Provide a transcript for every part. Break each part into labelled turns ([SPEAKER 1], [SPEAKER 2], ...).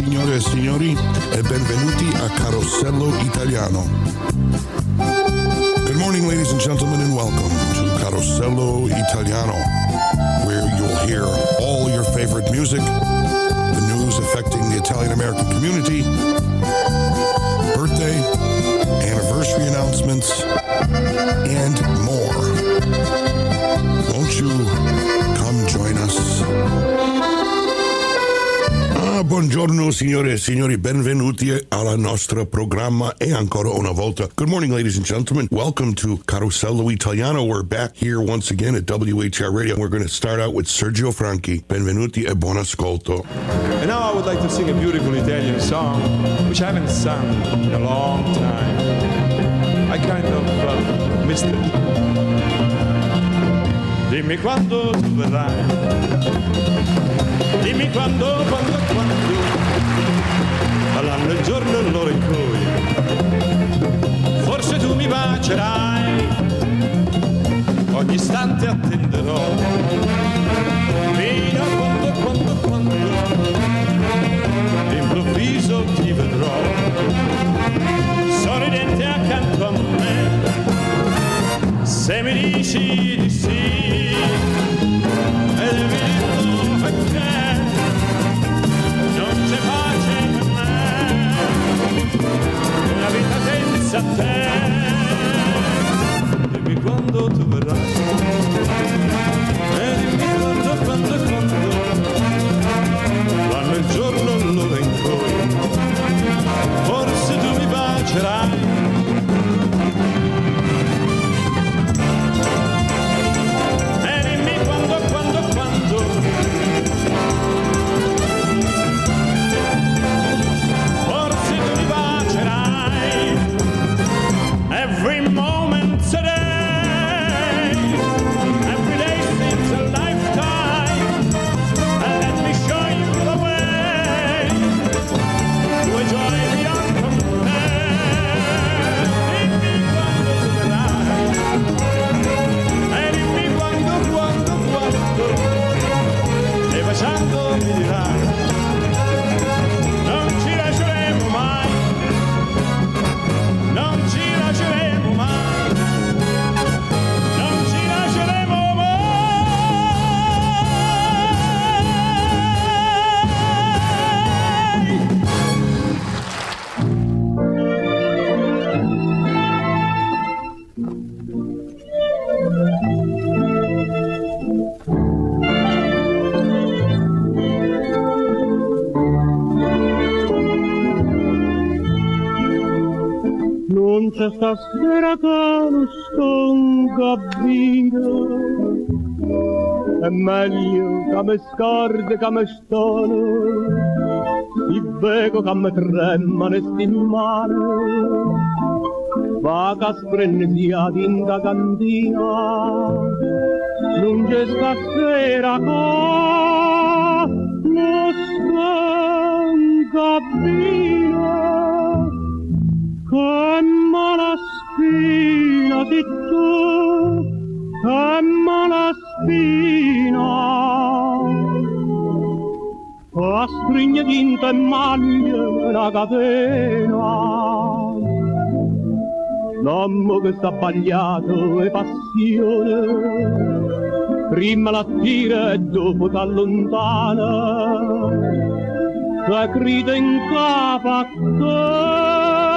[SPEAKER 1] signore e signori, e benvenuti a Carosello Italiano. Good morning, ladies and gentlemen, and welcome to Carosello Italiano, where you'll hear all your favorite music, the news affecting the Italian American community, birthday, anniversary announcements, and more. Won't you buongiorno signore e signori, benvenuti al nostro programma e ancora una volta. Good morning ladies and gentlemen. Welcome to Carosello Italiano. We're back here once again at WHR Radio. We're going to start out with Sergio Franchi. Benvenuti e buon ascolto.
[SPEAKER 2] And now I would like to sing a beautiful Italian song, which I haven't sung in a long time. I kind of uh, missed it. Dimmi quando tu verrai Dimmi quando, quando, quando, all'anno il giorno e l'ora in cui forse tu mi bacerai, ogni istante attenderò, fino a quando, quando, quando, d'improvviso ti vedrò, sorridente accanto a me, se mi dici di sì, senza te. Dimmi quando tu verrai.
[SPEAKER 3] Stasera che non sto in cabina è meglio che mi scordi che mi stono ti vedo che mi tremano e sti mano va che sprendiati in da cantina non c'è stasera che non sto in che mala spina di tu, che mala spina. A stringe tinta e maglia una catena. L'uomo che sta sbagliato è passione, prima la tira e dopo t'allontana, che grida in capo a te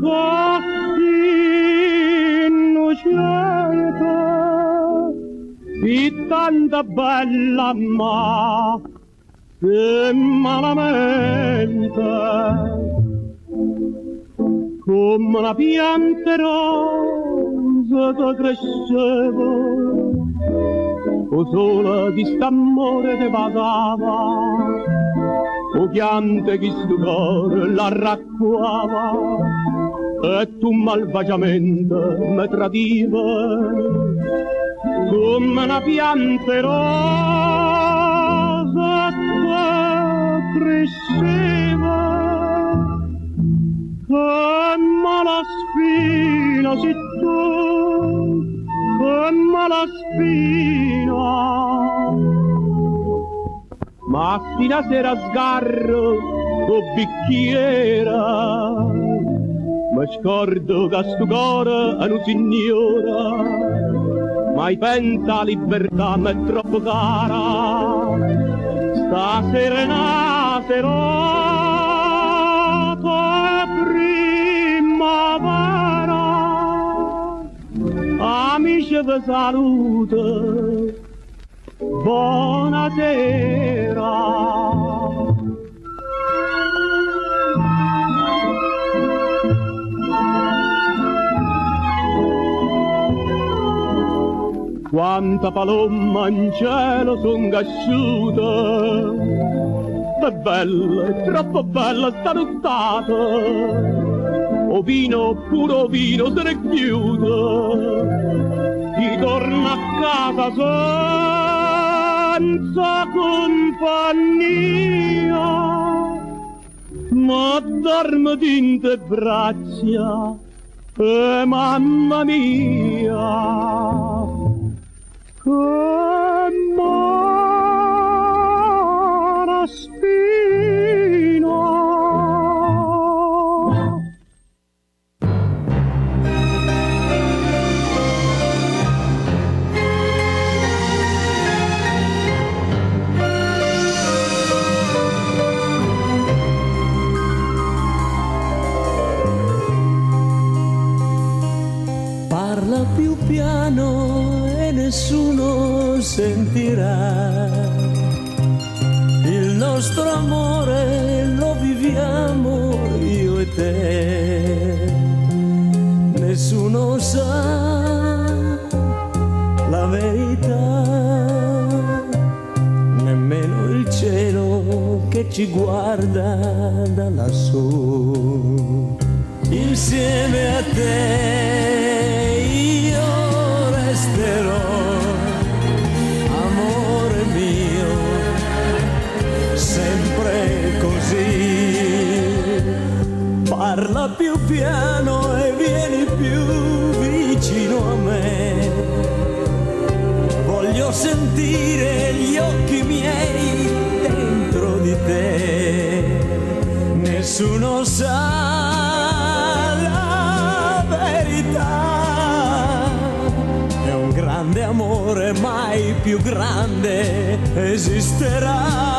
[SPEAKER 3] così innocente e tanta bella ma se malamente. Come una pianta rosa che cresceva o sola di st'amore te pagava o piante che sto cuore la raccuava e tu malvagiamente mi tradiva come una pianta rosa che cresceva che mala spina si tu che mala spina ma fino a sera sgarro con bicchiera. Ma scordo che sto cuore è un signora, mai pensa libertà mi è troppo cara. Stasera è una primavera, amici vi saluto, buonasera. Quanta palomma in cielo son cresciuta, è bella, troppo bella sta nottata, o vino, puro vino se ne chiude, chi torna a casa senza compagnia, ma dorme in te braccia, e mamma mia. Amara spina.
[SPEAKER 4] Piano e nessuno sentirà. Il nostro amore lo viviamo io e te. Nessuno sa la verità, nemmeno il cielo che ci guarda da lassù insieme a te Parla più piano e vieni più vicino a me. Voglio sentire gli occhi miei dentro di te. Nessuno sa la verità. È un grande amore, mai più grande esisterà.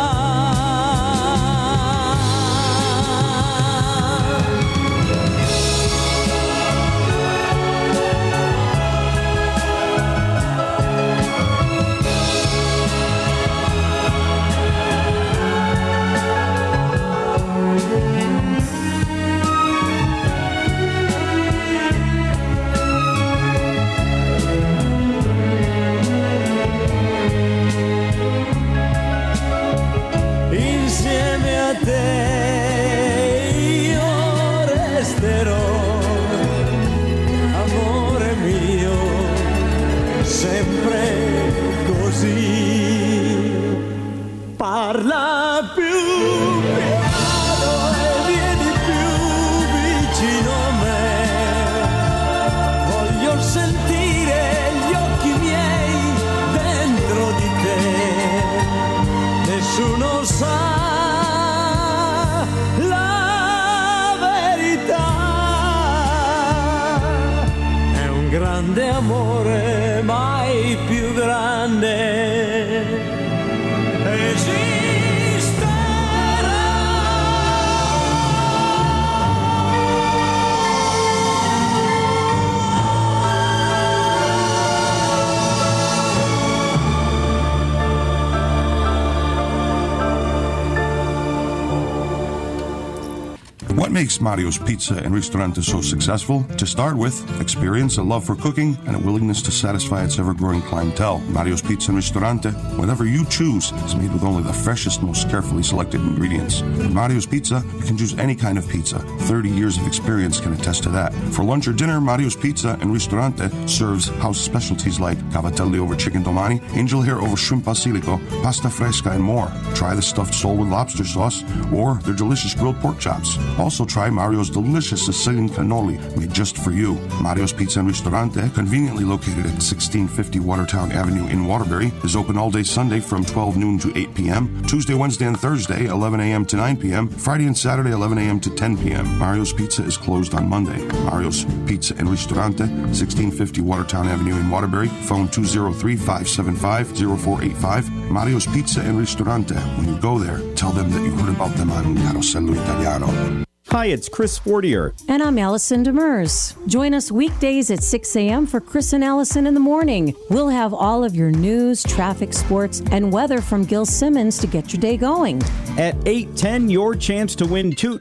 [SPEAKER 5] Makes Mario's Pizza and Ristorante so successful? To start with, experience, a love for cooking, and a willingness to satisfy its ever growing clientele. Mario's Pizza and Ristorante, whatever you choose, is made with only the freshest, most carefully selected ingredients. At Mario's Pizza, you can choose any kind of pizza. 30 years of experience can attest to that. For lunch or dinner, Mario's Pizza and Ristorante serves house specialties like cavatelli over chicken domani, angel hair over shrimp basilico, pasta fresca, and more. Try the stuffed sole with lobster sauce or their delicious grilled pork chops. Also, try Mario's delicious Sicilian cannoli made just for you. Mario's Pizza and Ristorante, conveniently located at 1650 Watertown Avenue in Waterbury, is open all day Sunday from 12 noon to 8 p.m., Tuesday, Wednesday, and Thursday, 11 a.m. to 9 p.m., Friday and Saturday, 11 a.m. to 10 p.m. Mario's Pizza is closed on Monday. Mario's Pizza and Ristorante, 1650 Watertown Avenue in Waterbury, phone 203 575 0485. Mario's Pizza and Ristorante. When you go there, tell them that you heard about them on Carosello Italiano.
[SPEAKER 6] Hi, it's Chris Fortier.
[SPEAKER 7] And I'm Allison Demers. Join us weekdays at 6 a.m. for Chris and Allison in the morning. We'll have all of your news, traffic, sports, and weather from Gil Simmons to get your day going.
[SPEAKER 6] At 8:10, your chance to win two.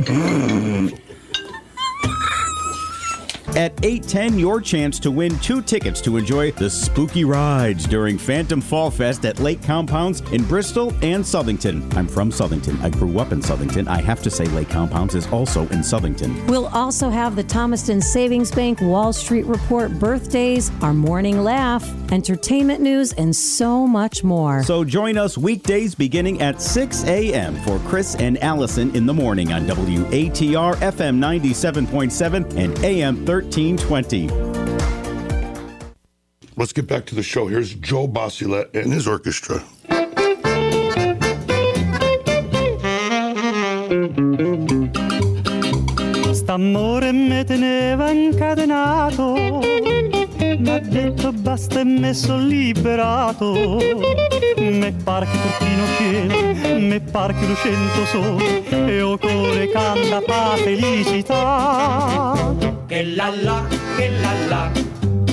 [SPEAKER 6] Mm. At 8:10, your chance to win two tickets to enjoy the spooky rides during Phantom Fall Fest at Lake Compounds in Bristol and Southington. I'm from Southington. I grew up in Southington. I have to say Lake Compounds is also in Southington.
[SPEAKER 7] We'll also have the Thomaston Savings Bank Wall Street Report birthdays, our morning laugh, entertainment news, and so much more.
[SPEAKER 6] So join us weekdays beginning at 6 a.m. for Chris and Allison in the morning on WATR FM 97.7 and AM 1320.
[SPEAKER 5] Let's get back to the show. Here's Joe Basilet and his orchestra.
[SPEAKER 8] St'amore me teneva incatenato, m'ha detto basta e me son liberato. Me par che turchino che, me par che lucento so, e o core canta pa felicità.
[SPEAKER 9] Che la la, che la la,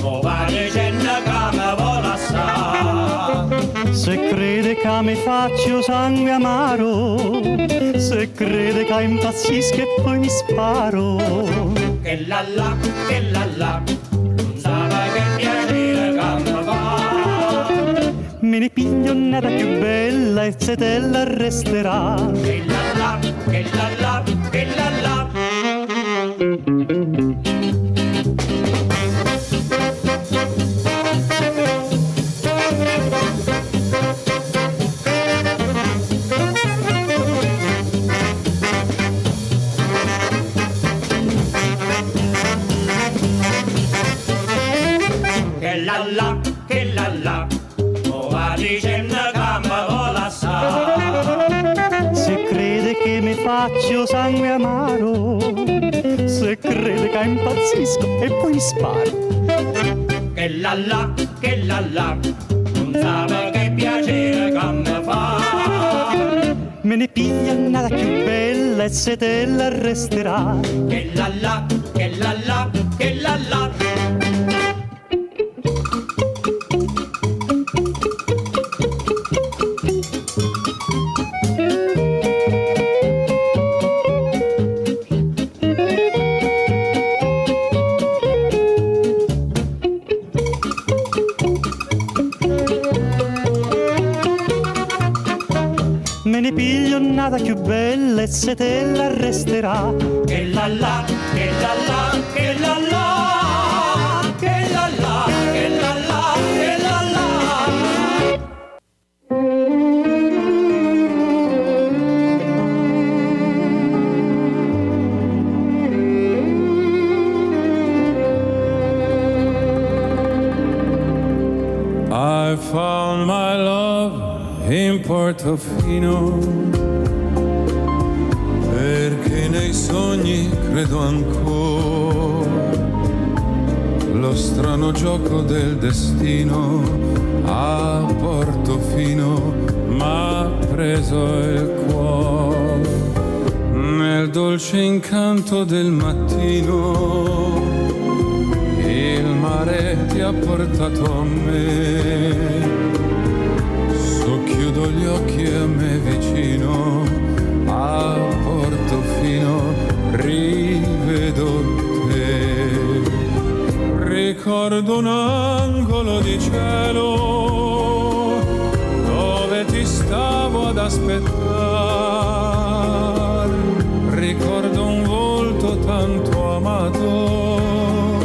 [SPEAKER 9] o va dicendo che mi vuole assai.
[SPEAKER 8] Se crede che mi faccio sangue amaro, se crede che impazzisco e poi mi sparo.
[SPEAKER 9] Che la la, che la la,
[SPEAKER 8] Me ne piglio nada più bella e se te la resterà.
[SPEAKER 9] Che la la, che la la, che la la.
[SPEAKER 8] Impazzisco e poi mi sparo.
[SPEAKER 9] Che la la, che la la, non sa che piacere mi fa.
[SPEAKER 8] Me ne piglia nada più bella e se te la resterà.
[SPEAKER 9] Che la la, che la la, che la la.
[SPEAKER 8] Bella e te la resterà.
[SPEAKER 9] Che la la, che la la, che la la.
[SPEAKER 10] I found my love in Portofino sogni credo ancora. Lo strano gioco del destino a Portofino m'ha preso il cuore. Nel dolce incanto del mattino il mare ti ha portato a me. Socchiudo gli occhi a me vicino, rivedo te. Ricordo un angolo di cielo dove ti stavo ad aspettare. Ricordo un volto tanto amato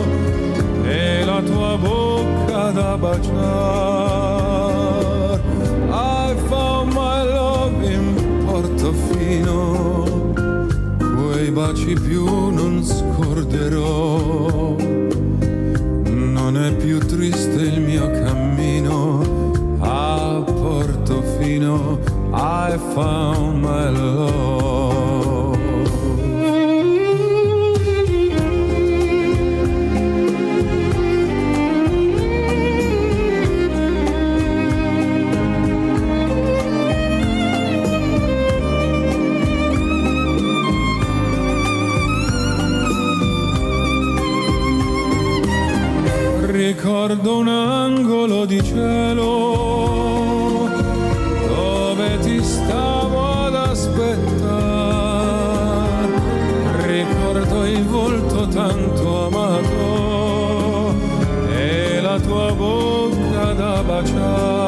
[SPEAKER 10] e la tua bocca da baciare.
[SPEAKER 11] baci più non scorderò. Non è più triste il mio cammino a Portofino. I found my love. ricordo un angolo di cielo dove ti stavo ad aspettare. Ricordo il volto tanto amato e la tua bocca da baciare.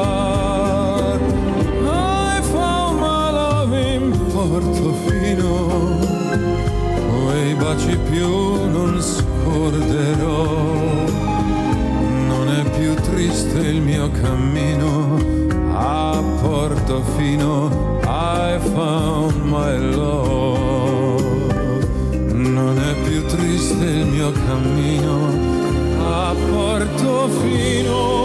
[SPEAKER 11] visto il mio cammino a Portofino I found my love non è più triste il mio cammino a Portofino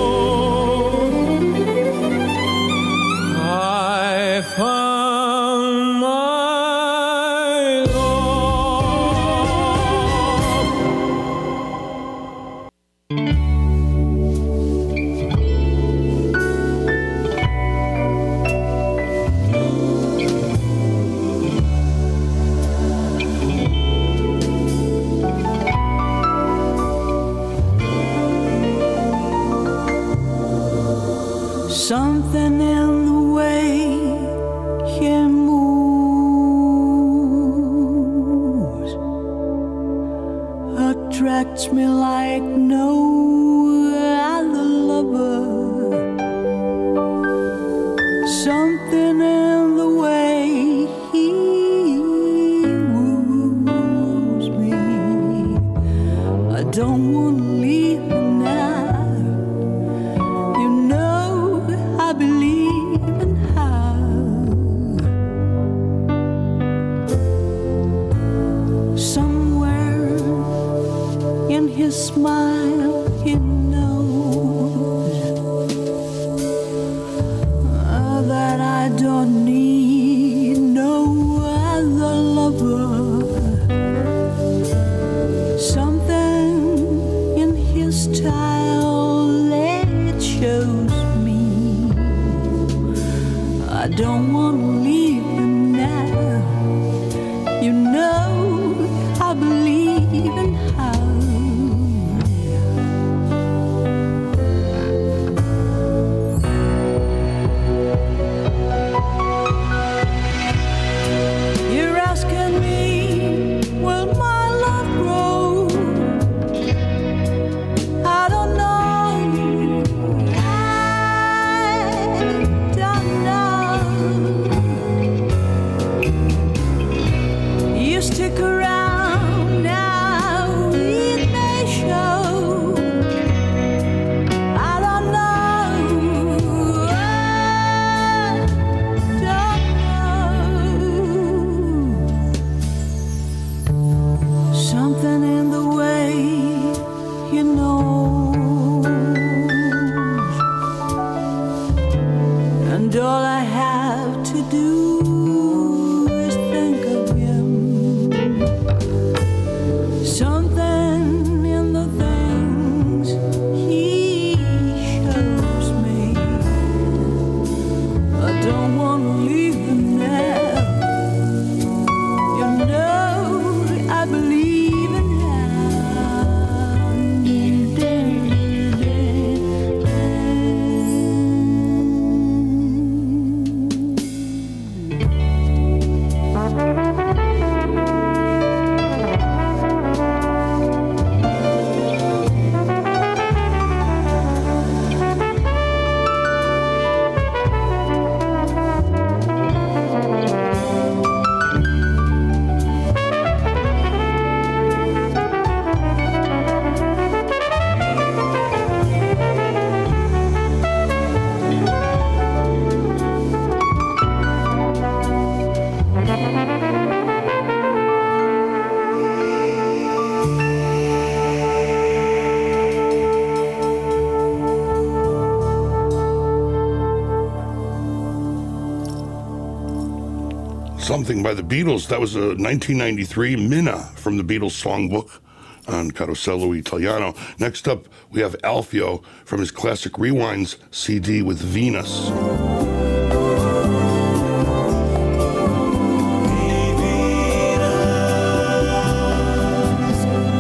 [SPEAKER 12] Something
[SPEAKER 1] by the Beatles. That was uh, a 1993 Minna from the Beatles songbook on Carosello Italiano. Next up, we have Alfio from his classic Rewinds CD with oh,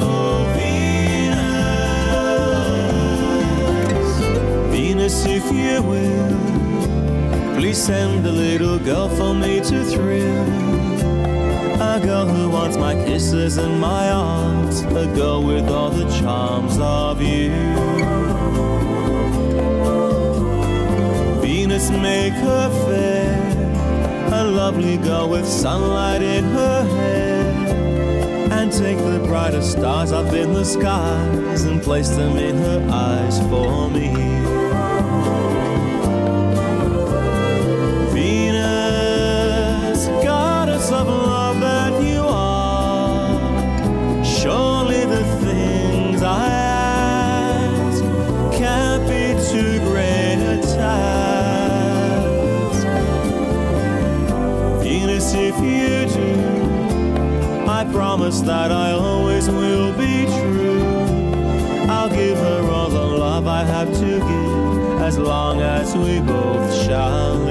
[SPEAKER 1] oh, Venus.
[SPEAKER 13] Venus, if you will, please send a little girl for me to thrill. A girl who wants my kisses and my arms, a girl with all the charms of you. Venus, make her fair, a lovely girl with sunlight in her hair. And take the brightest stars up in the skies and place them in her eyes for me. Promise that I always will be true. I'll give her all the love I have to give as long as we both shall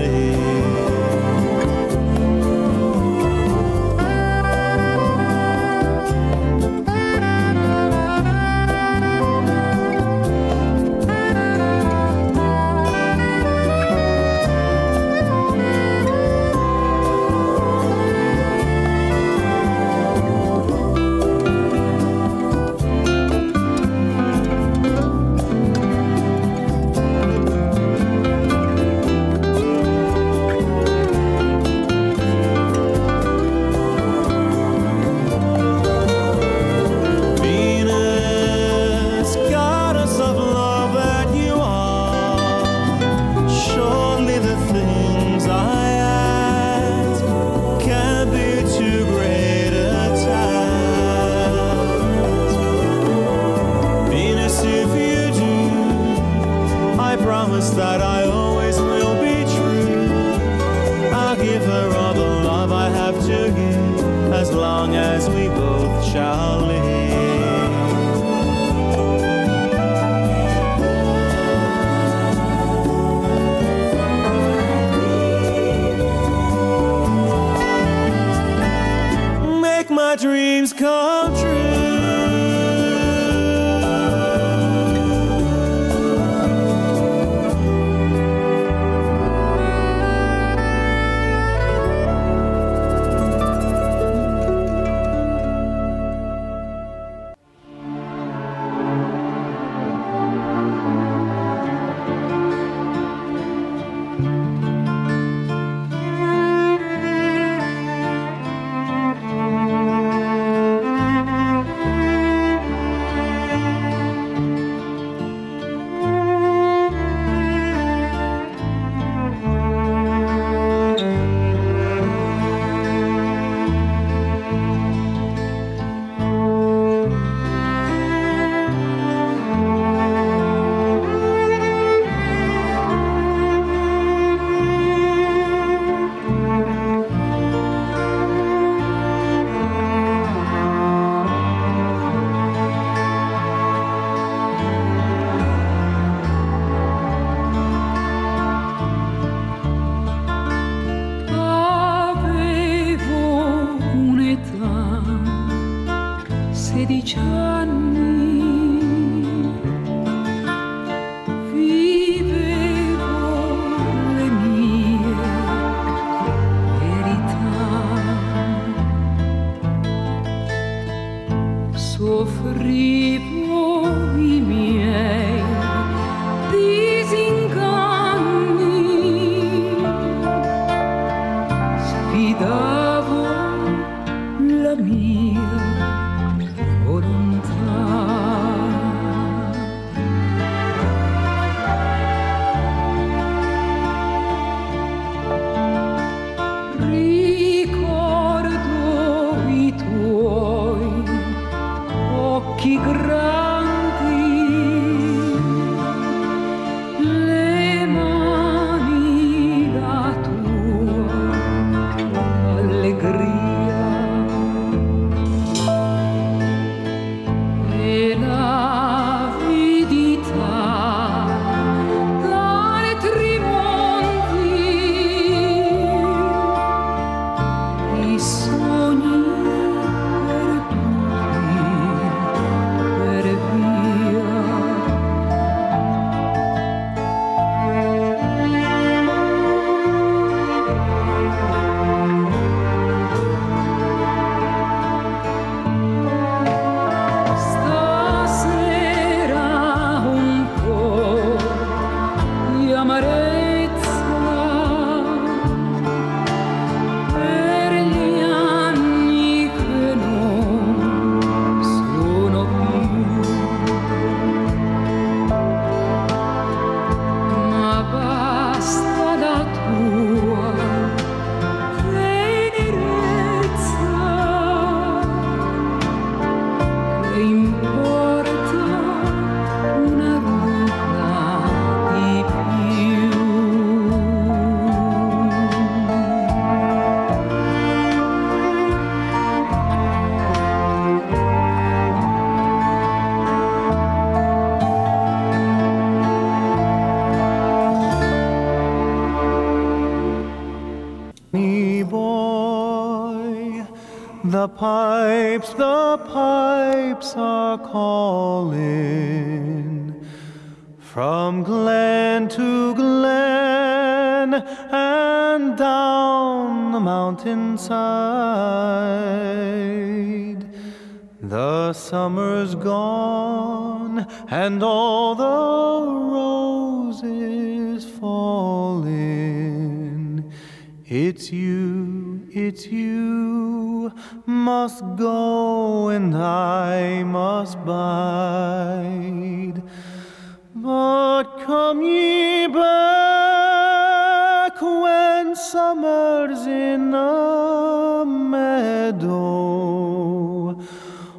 [SPEAKER 14] summer's in a meadow,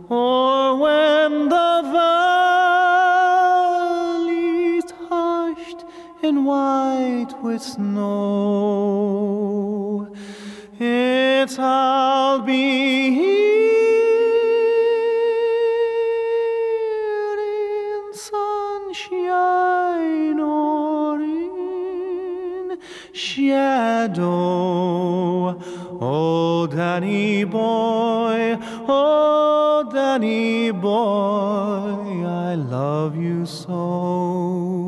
[SPEAKER 14] or when the valley's hushed and white with snow. Boy, I love you so.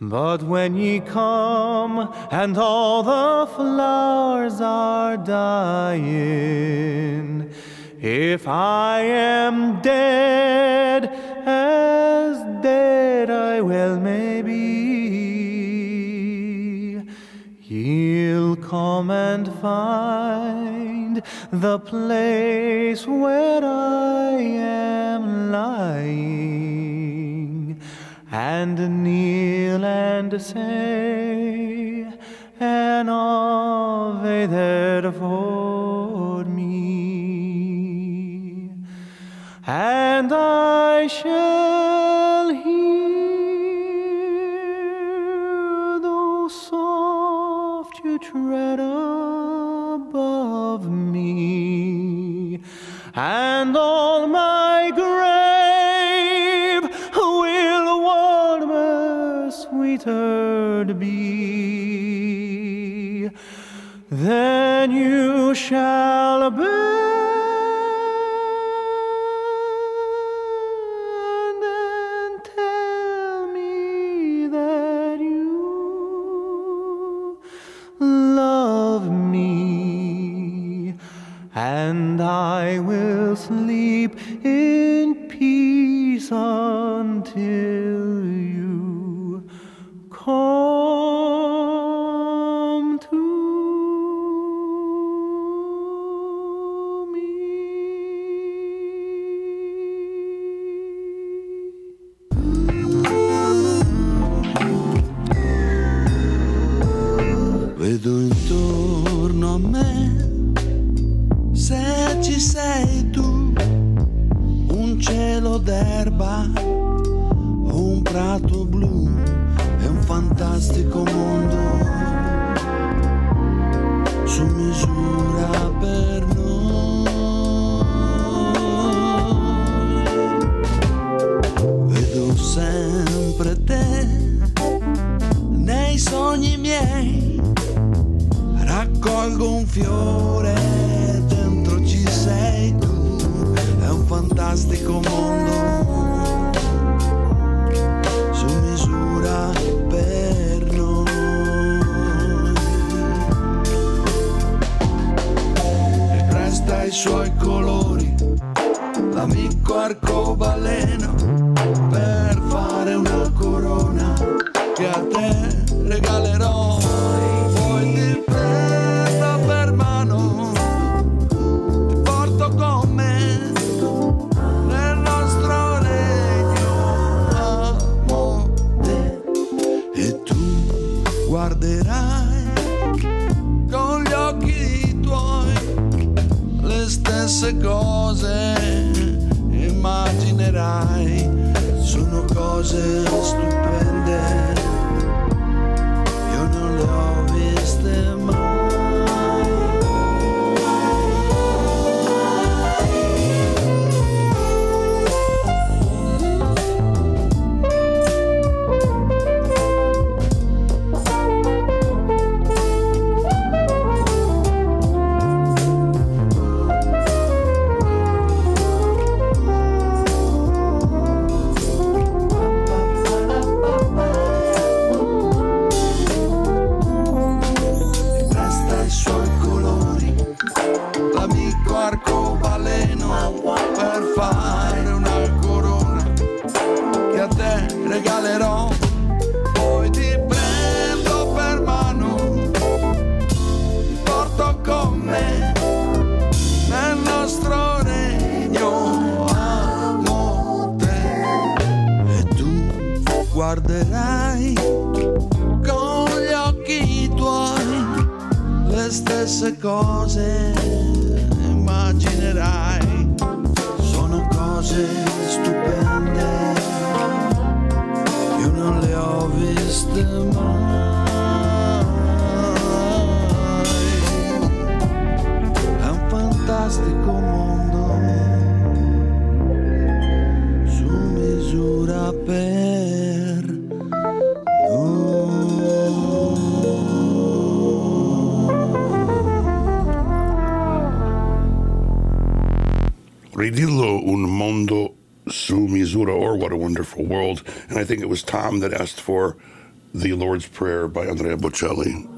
[SPEAKER 14] But when ye come and all the flowers are dying, if I am dead, as dead I well may be, you'll come and find the place where I am lying and kneel and say an Ave there for me, and I shall hear though soft you tread above and all my grave will warmer, sweeter be. Then you shall bend and I will sleep in peace until you come
[SPEAKER 15] d'erba, un prato blu e un fantastico mondo su misura per noi. Vedo sempre te nei sogni miei raccolgo un fiore, fantastico mondo su misura per noi. E presta i suoi colori, l'amico arcobaleno, per fare una corona che a
[SPEAKER 10] Wonderful World. And I think it was Tom that asked for the Lord's Prayer by Andrea Bocelli.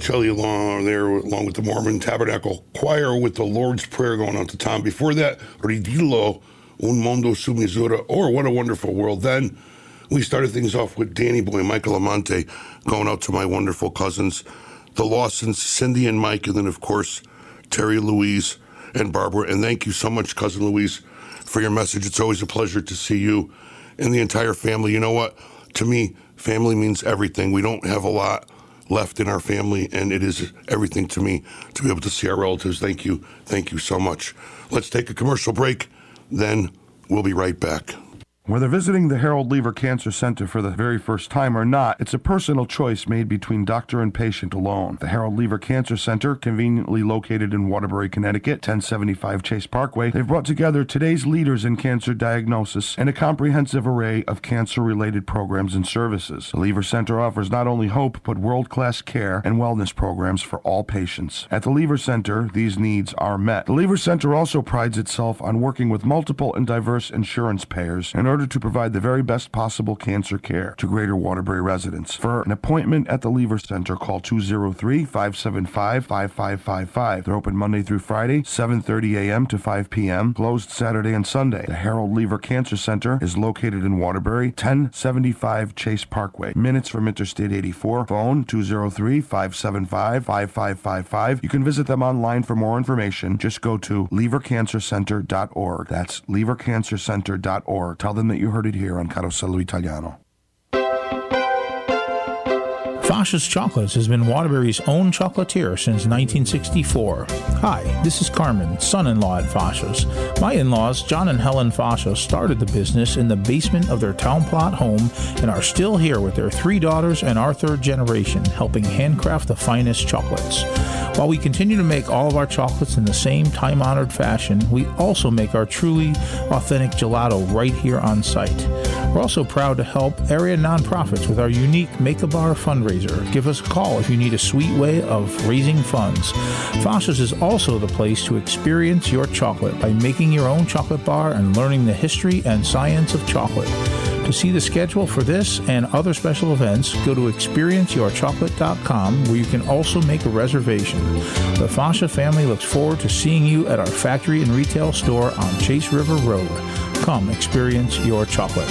[SPEAKER 1] Andrea Bocelli along there, along with the Mormon Tabernacle Choir with the Lord's Prayer going on to Tom. Before that, Ridillo, Un Mondo Su Misura, or What a Wonderful World. Then we started things off with Danny Boy Michael Amante going out to my wonderful cousins, the Lawsons, Cindy and Mike, and then, of course, Terry Louise and Barbara. And thank you so much, Cousin Louise, for your message. It's always a pleasure to see you and the entire family. You know what? To me, family means everything. We don't have a lot left in our family, and it is everything to me to be able to see our relatives. Thank you. Thank you so much. Let's take a commercial break, then we'll be right back.
[SPEAKER 5] Whether visiting the Harold Lever Cancer Center for the very first time or not, it's a personal choice made between doctor and patient alone. The Harold Lever Cancer Center, conveniently located in Waterbury, Connecticut, 1075 Chase Parkway, they've brought together today's leaders in cancer diagnosis and a comprehensive array of cancer-related programs and services. The Lever Center offers not only hope, but world-class care and wellness programs for all patients. At the Lever Center, these needs are met. The Lever Center also prides itself on working with multiple and diverse insurance payers in order to provide the very best possible cancer care to Greater Waterbury residents. For an appointment at the Lever Center, call 203-575-5555. They're open Monday through Friday, 7:30 a.m. to 5 p.m., closed Saturday and Sunday. The Harold Lever Cancer Center is located in Waterbury, 1075 Chase Parkway, minutes from Interstate 84. Phone 203-575-5555. You can visit them online for more information. Just go to levercancercenter.org. That's levercancercenter.org. Tell them that you heard it here on Carosello Italiano.
[SPEAKER 16] Fasha's Chocolates has been Waterbury's own chocolatier since 1964. Hi, this is Carmen, son-in-law at Fasha's. My in-laws, John and Helen Fasha, started the business in the basement of their town plot home and are still here with their three daughters and our third generation, helping handcraft the finest chocolates. While we continue to make all of our chocolates in the same time-honored fashion, we also make our truly authentic gelato right here on site. We're also proud to help area nonprofits with our unique Make a Bar fundraiser. Give us a call if you need a sweet way of raising funds. Foster's is also the place to experience your chocolate by making your own chocolate bar and learning the history and science of chocolate. To see the schedule for this and other special events, go to experienceyourchocolate.com where you can also make a reservation. The Fasha family looks forward to seeing you at our factory and retail store on Chase River Road. Come experience your chocolate.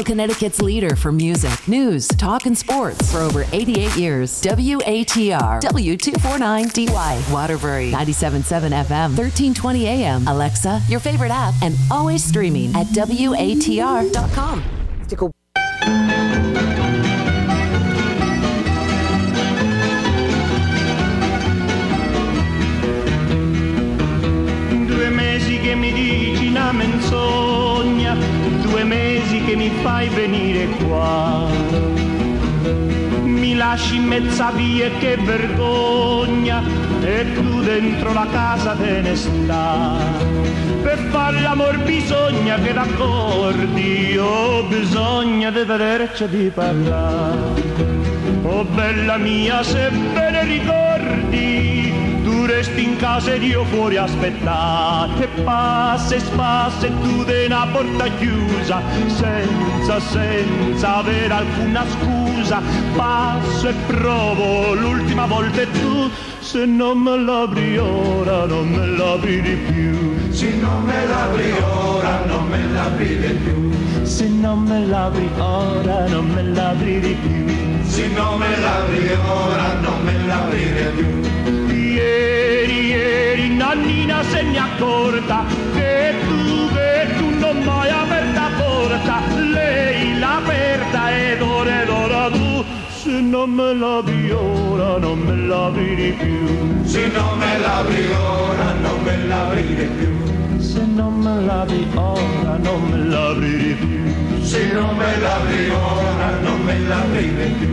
[SPEAKER 17] Central Connecticut's leader for music, news, talk, and sports for over 88 years. WATR W249DY Waterbury 97.7 FM 1320 AM. Alexa, your favorite app, and always streaming at WATR.com.
[SPEAKER 18] che vergogna, e tu dentro la casa te ne sta. Per fare l'amor bisogna che d'accordi, oh bisogna di vederci di parlare. Oh bella mia, se ve ne ricordi, tu resti in casa ed io fuori a aspettare. E passa e spassa e tu de una porta chiusa, senza, senza avere alcuna scusa. Passo e provo l'ultima volta e tu, se non me l'apri ora, non me l'apri di più. Se non me l'apri ora, non me l'apri di più. Se non me l'apri ora, non me l'apri di più. Se non me l'apri ora, non me l'apri di più. Ieri, ieri, nannina se ne accorta che tu, che tu non mai aperta porta. Lei l'ha aperta ed ora ed ora tu. Se non me l'apri ora, non me l'apri di più. Se non me l'apri ora, non me l'apri di più. Se non me l'apri ora, non me l'apri di più. Se non me l'apri ora, non me l'apri di più.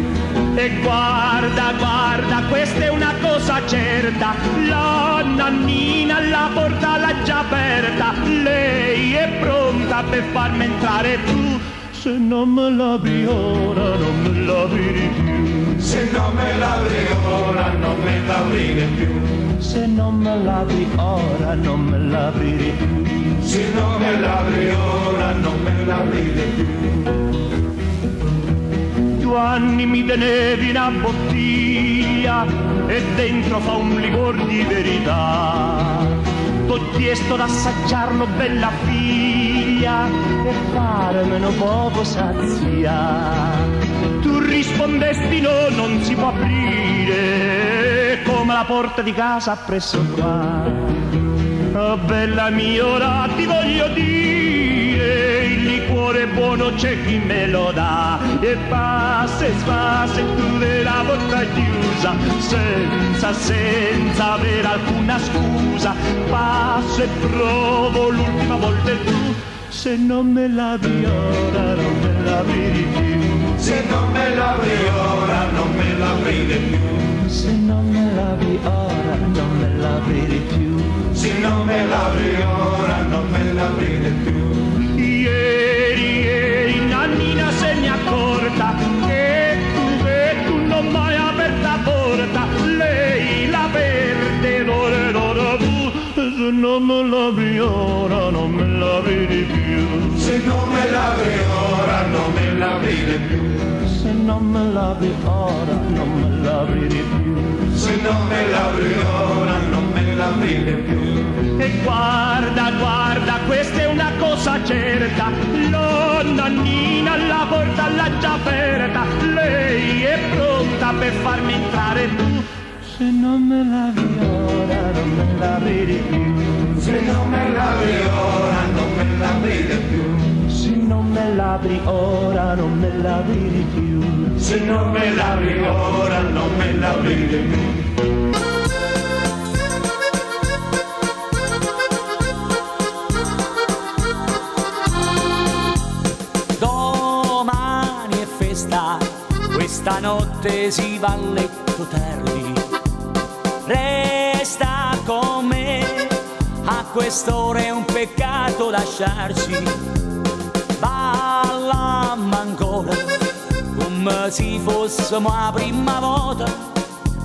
[SPEAKER 18] E guarda, guarda, questa è una cosa certa. La nannina la porta l'ha già aperta. Lei è pronta per farmi entrare tu. Se non me l'apri ora, non me l'apri più. Se non me l'apri ora, non me l'apri più. Se non me l'apri ora, non me l'apri di più. Se non me l'apri ora, non me l'apri più. Anni mi tenevi una bottiglia e dentro fa un liquor di verità. T'ho chiesto d'assaggiarlo, bella figlia, e farmelo poco sazia. Tu rispondesti no, non si può aprire, come la porta di casa appresso qua. Oh, bella mia, ora ti voglio dire il liquore buono c'è chi me lo dà e passa e sfassa e chiude la porta chiusa senza, senza avere alcuna scusa. Passo e provo l'ultima volta il tu se non me lavi ora non me lavi di più.
[SPEAKER 15] Se non me l'apri ora non me l'aprire più.
[SPEAKER 18] Se non me lavi ora non me lavi di più.
[SPEAKER 15] Se non me l'apri ora non me l'aprire più
[SPEAKER 18] se non me l'apri ora non me di più,
[SPEAKER 15] Se non me l'apri ora non me l'aprire più.
[SPEAKER 18] Se non me l'apri ora non me di più.
[SPEAKER 15] Se non me l'apri ora non me l'aprire più.
[SPEAKER 18] E guarda, guarda, questa è una cosa certa, no, Nannina la porta l'ha già aperta, lei è pronta per farmi entrare. tu, se non me lavi ora non me lavi di più,
[SPEAKER 15] Se non me l'apri ora non me l'aprire più.
[SPEAKER 18] Se non me lavi ora non me lavi di più,
[SPEAKER 15] Se non me l'apri ora non me l'aprire più.
[SPEAKER 19] Domani è festa, questa notte si va a letto tardi. Quest'ora è un peccato lasciarci. Ballammo ancora, come se fossimo la prima volta.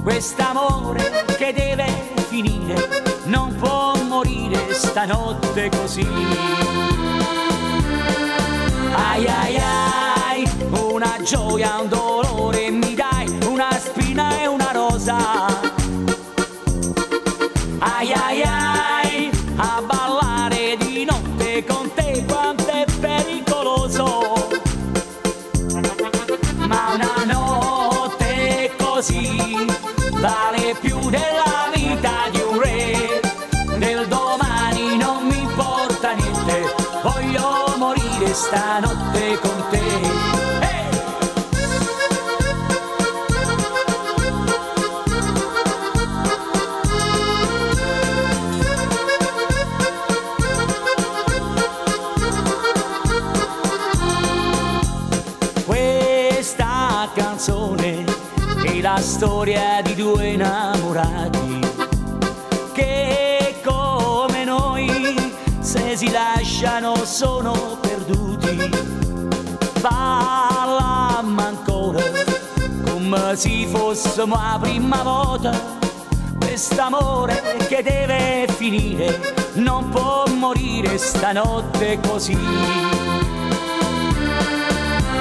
[SPEAKER 19] Quest'amore che deve finire, non può morire stanotte così. Ai ai ai, una gioia, un dolore mi dai, una spina e una rosa. Ai ai ai, così vale più della vita di un re. Del domani non mi importa niente, voglio morire stanotte con te. Sono perduti. Ballammo ancora come se fossimo la prima volta. Quest'amore che deve finire non può morire stanotte così.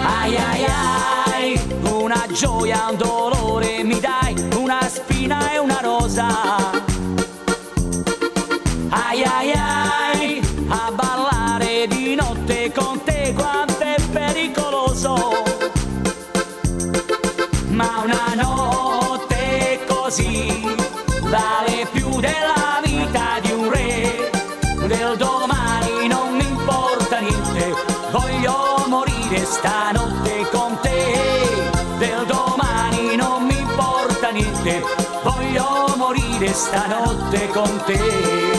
[SPEAKER 19] Ai ai ai, una gioia, un dolore mi dai, una spina e una rosa. Ai ai ai, a di notte con te quanto è pericoloso. Ma una notte così vale più della vita di un re. Del domani non mi importa niente, voglio morire stanotte con te. Del domani non mi importa niente, voglio morire stanotte con te.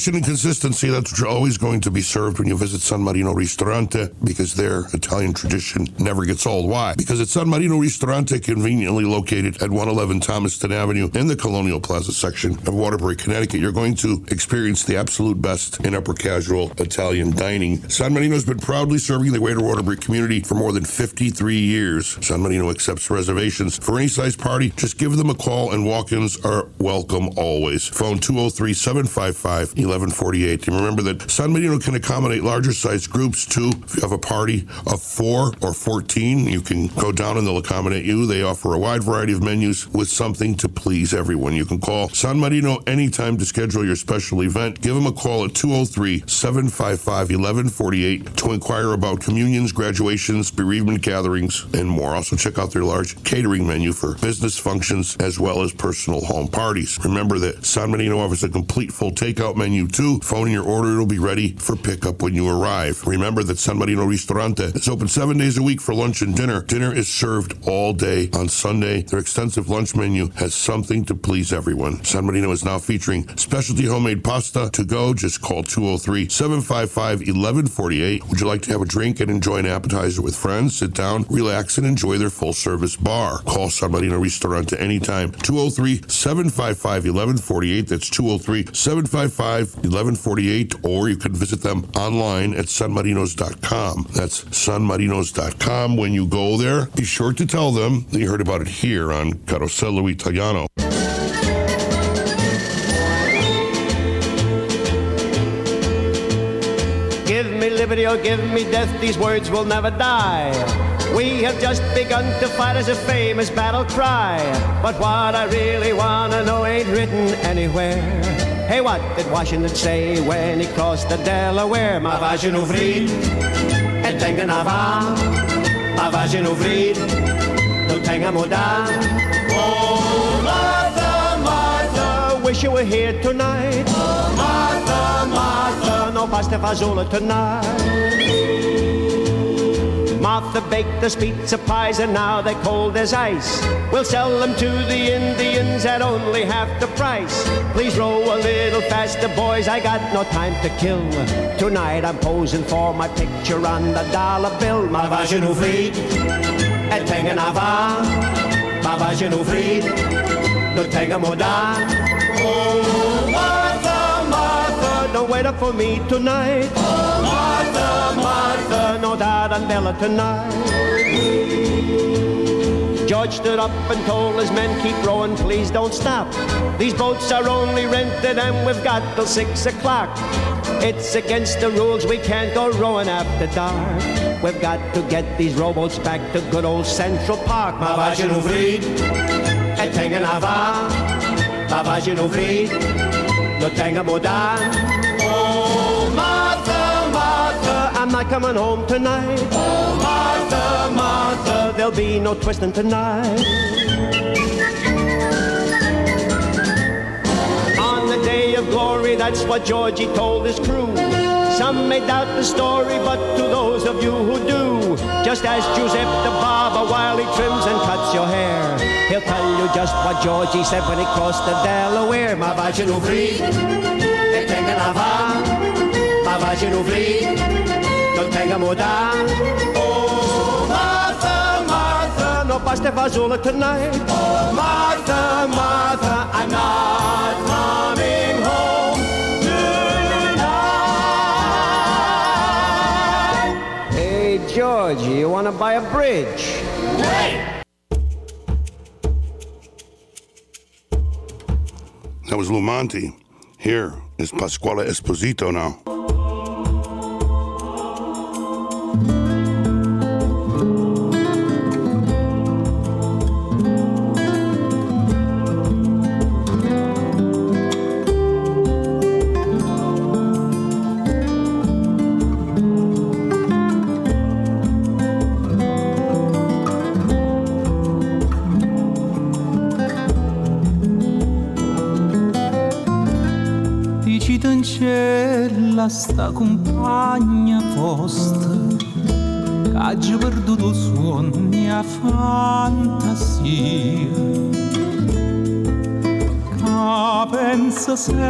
[SPEAKER 1] Tradition and consistency, that's what you're always going to be served when you visit San Marino Ristorante because their Italian tradition never gets old. Why? Because it's San Marino Ristorante, conveniently located at 111 Thomaston Avenue in the Colonial Plaza section of Waterbury, Connecticut. You're going to experience the absolute best in upper casual Italian dining. San Marino's been proudly serving the greater Waterbury community for more than 53 years. San Marino accepts reservations for any size party. Just give them a call and walk-ins are welcome always. Phone 203-755 1148. And remember that San Marino can accommodate larger size groups too. If you have a party of four or 14, you can go down and they'll accommodate you. They offer a wide variety of menus with something to please everyone. You can call San Marino anytime to schedule your special event. Give them a call at 203 755 1148 to inquire about communions, graduations, bereavement gatherings, and more. Also, check out their large catering menu for business functions as well as personal home parties. Remember that San Marino offers a complete full takeout menu too. Phone in your order, it'll be ready for pickup when you arrive. Remember that San Marino Ristorante is open seven days a week for lunch and dinner. Dinner is served all day on Sunday. Their extensive lunch menu has something to please everyone. San Marino is now featuring specialty homemade pasta to go. Just call 203 755 1148. Would you like to have a drink and enjoy an appetizer with friends? Sit down, relax, and enjoy their full service bar. Call San Marino Ristorante anytime. 203 755 1148. That's 203 755 1148. Or you can visit them online at sanmarinos.com. That's sanmarinos.com. When you go there, be sure to tell them that you heard about it here on Carosello Italiano.
[SPEAKER 20] Give me liberty or give me death, these words will never die. We have just begun to fight as a famous battle cry. But what I really wanna know ain't written anywhere. Hey, what did Washington say when he crossed the Delaware? Maar was je nou vriend? En denk er naar waar? Maar was je nou vriend? Nou, denk er. Oh, Martha, Martha, wish you were here tonight. Oh, Martha, Martha, no pasta fazola tonight. Martha baked us pizza pies and now they're cold as ice. We'll sell them to the Indians at only half the price. Please row a little faster, boys. I got no time to kill. Tonight I'm posing for my picture on the dollar bill. Ma vagina frid, et tengen avan. Ma vagina frid, no tengen modan. Oh, Wait up for me tonight. Oh, Martha, Martha, no Dad and Bella tonight. George stood up and told his men, keep rowing, please don't stop. These boats are only rented and we've got till six o'clock. It's against the rules, we can't go rowing after dark. We've got to get these rowboats back to good old Central Park. Ma vagina frid, et tengen avan. Ma vagina frid, no tengen modan. Oh, I'm coming home tonight. Oh, Martha, Martha, there'll be no twisting tonight. On the day of glory, that's what Georgie told his crew. Some may doubt the story, but to those of you who do, just ask Giuseppe the barber while he trims and cuts your hair. He'll tell you just what Georgie said when he crossed the Delaware. Ma vagina frid, e tenga avan. Ma vagina frid, non tenga modan. Oh, Martha, Martha, no pasta fazola tonight. Oh, Martha, Martha, I'm not coming home tonight. Hey, Georgie, you want to buy a bridge? Wait!
[SPEAKER 1] That was Lumonte. Here is Pasquale Esposito now.
[SPEAKER 21] Cielo sta compagna vostra che ha già perduto sogni a fantasia. Che pensa sempre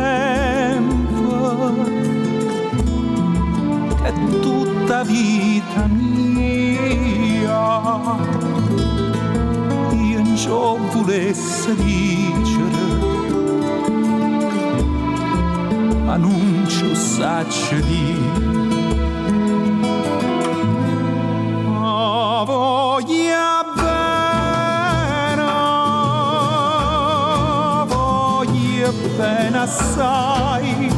[SPEAKER 21] che tutta vita mia io non ciò volesse dicere ma non ci saccio dire voglia bene, voglia bene assai.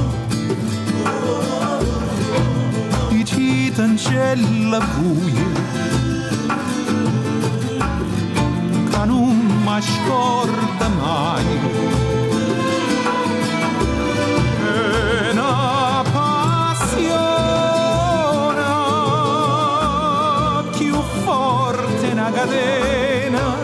[SPEAKER 21] Di cita in cella buia, che non mi scorda mai. Catena.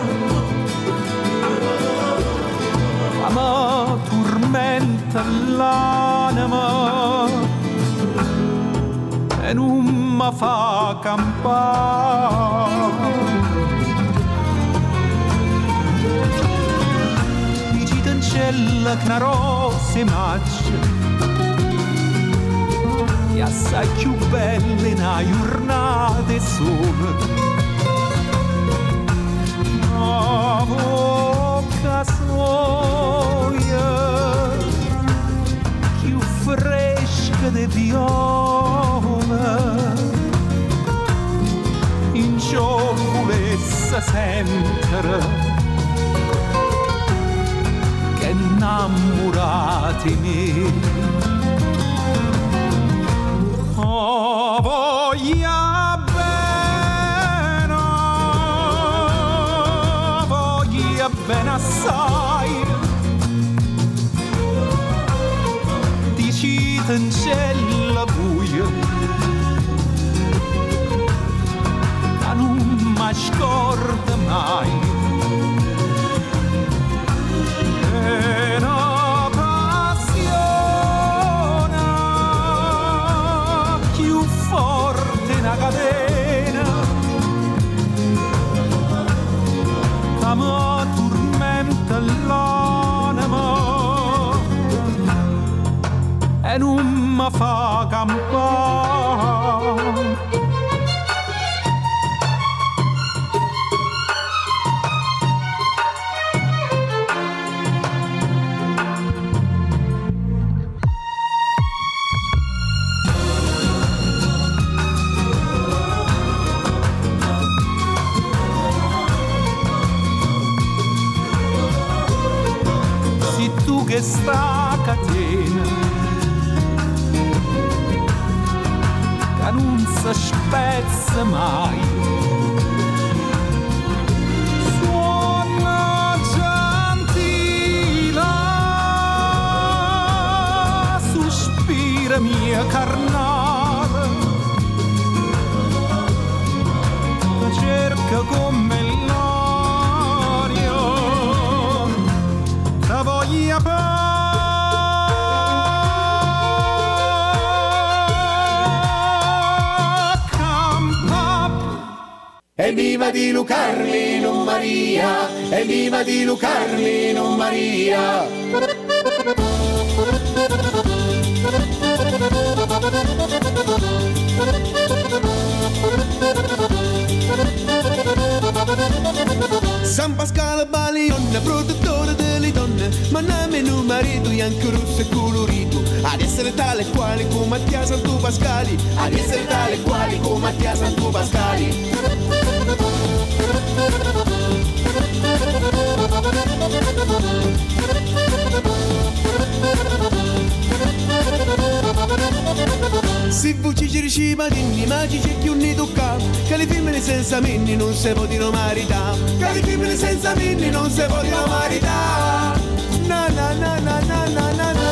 [SPEAKER 21] Ma tormenta l'anima. E non mi fa campare. Dici in cella che una rosa maccia e assai più belle in una giornata ma bocca soia più fresca di viola. In ciò volesse sentire che innamorati me when I saw you Die schieten celăbuie Dar nu scordă mai. În forte
[SPEAKER 22] en un mafaga marità. Na na na na na na na.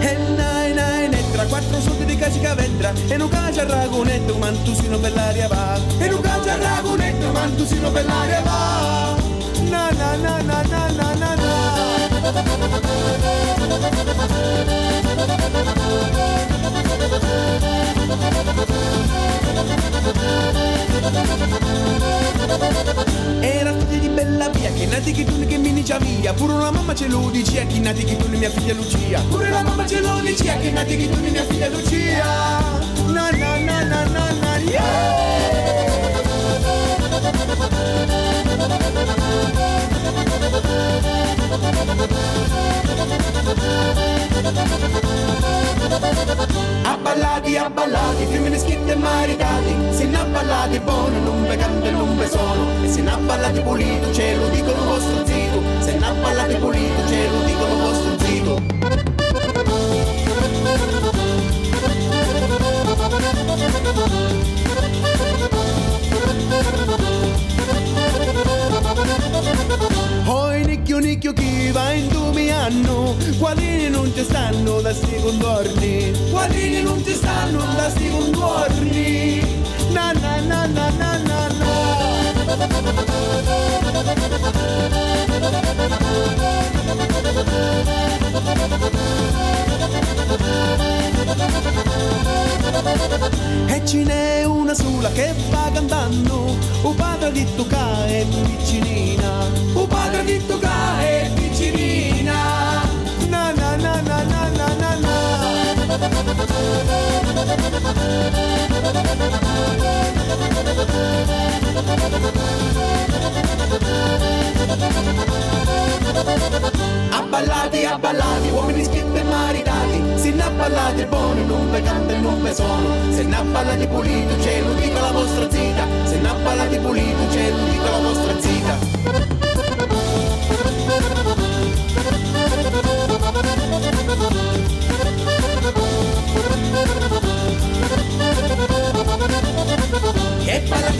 [SPEAKER 22] E nai nai ne tra quattro soldi di casica vendra E non cacia ragunetto mantusino per l'aria va E non cacia ragunetto mantusino per l'aria va Era figlia di bella via, che nati che tu che mi dice via Pure la mamma ce lo dice, che nati che tu mia figlia Lucia Pure la mamma ce lo dice, che nati che tu mia figlia Lucia Na na na na na na Abballati, abballati, femmine schitte e maritati Se ne abballati buono, non ve e non ve sono. E se ne abballati pulito, ce lo dicono vostro zito Se ne abballati pulito, ce lo dicono vostro zito Oi nicchio chi va in tu mi hanno Qualini non ti stanno da sti contorni. Qualini non ti stanno da sti contorni. Na na na na na na E ce n'è una sola che va cantando. O padre di tocca è piccinina O padre di tocca Abballati, abballati, uomini scritti e maritati. Se ne abballati buono, non ve canto e non ve sono Se ne abballati pulito, ce lo dico la vostra zita. Se ne abballati pulito, ce lo dico la vostra zita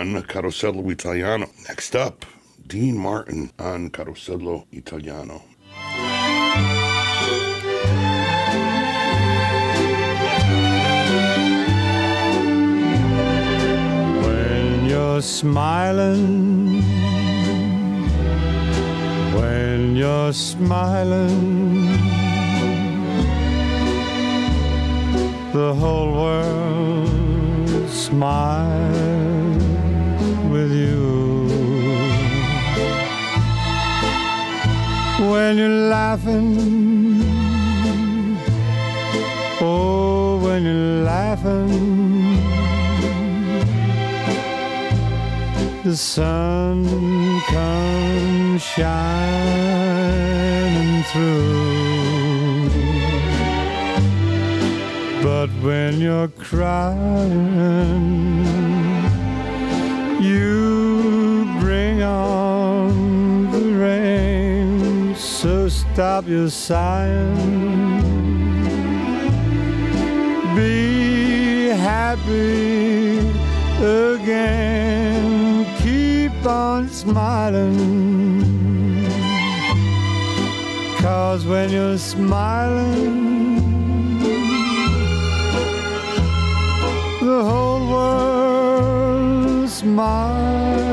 [SPEAKER 1] on Carosello Italiano. Next up, Dean Martin on Carosello Italiano.
[SPEAKER 23] When you're smiling, when you're smiling, the whole world smiles you. When you're laughing, oh, when you're laughing. the sun comes shining through. But when you're crying, stop your sighing. Be happy again. Keep on smiling. Cause when you're smiling, the whole world smiles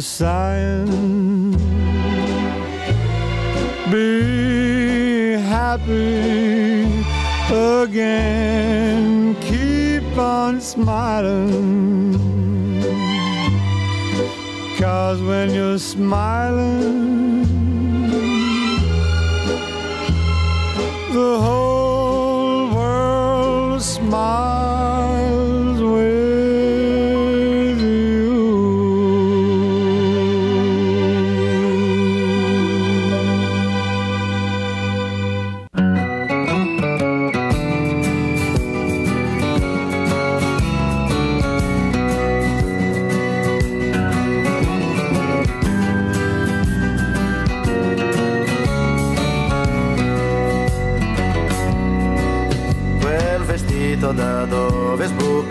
[SPEAKER 24] sighing. Be happy again. Keep on smiling. Cause when you're smiling, the whole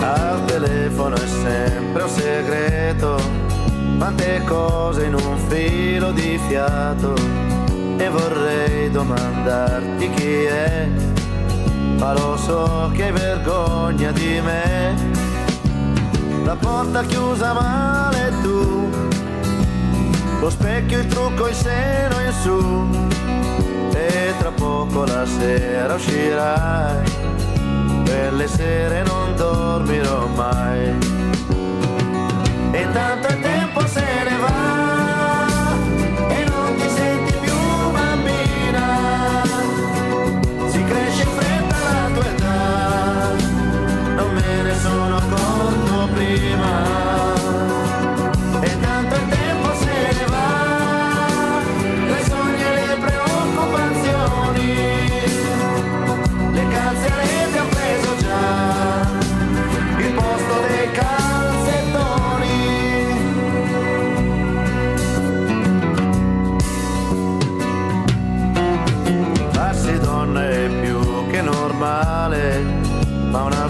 [SPEAKER 25] Al telefono è sempre un segreto, quante cose in un filo di fiato. E vorrei domandarti chi è, ma lo so che hai vergogna di me. La porta chiusa male tu, lo specchio, il trucco, il seno in su. E tra poco la sera uscirai. Quelle sere non dormirò mai. E tanto tempo se ne va e non ti senti più bambina. Si cresce in la tua età, sono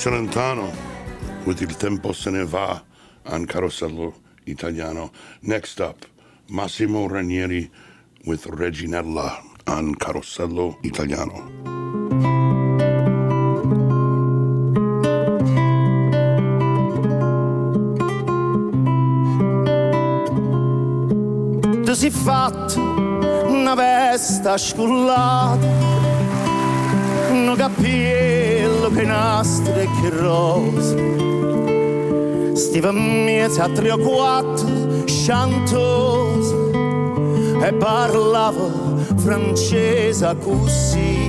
[SPEAKER 1] Celentano with Il tempo se ne va on Carosello Italiano. Next up, Massimo Ranieri with Reginella on Carosello Italiano.
[SPEAKER 26] Si fatto una vesta scullata, un cappello che nastro e che rosa, stiva mezza a tre o quattro, sciantosa, e parlava francese così.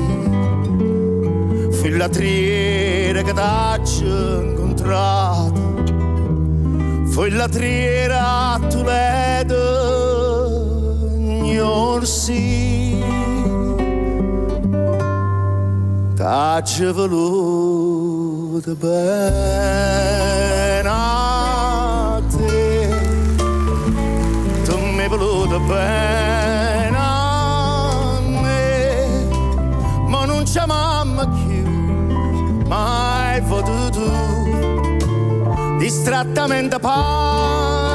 [SPEAKER 26] Fillatriere che t'hai incontrato, fillatriere a Toledo, orsi. T'hai voluto bene a te, tu mi hai voluto bene a me, ma non c'è mamma più, mai potuto, distrattamente parli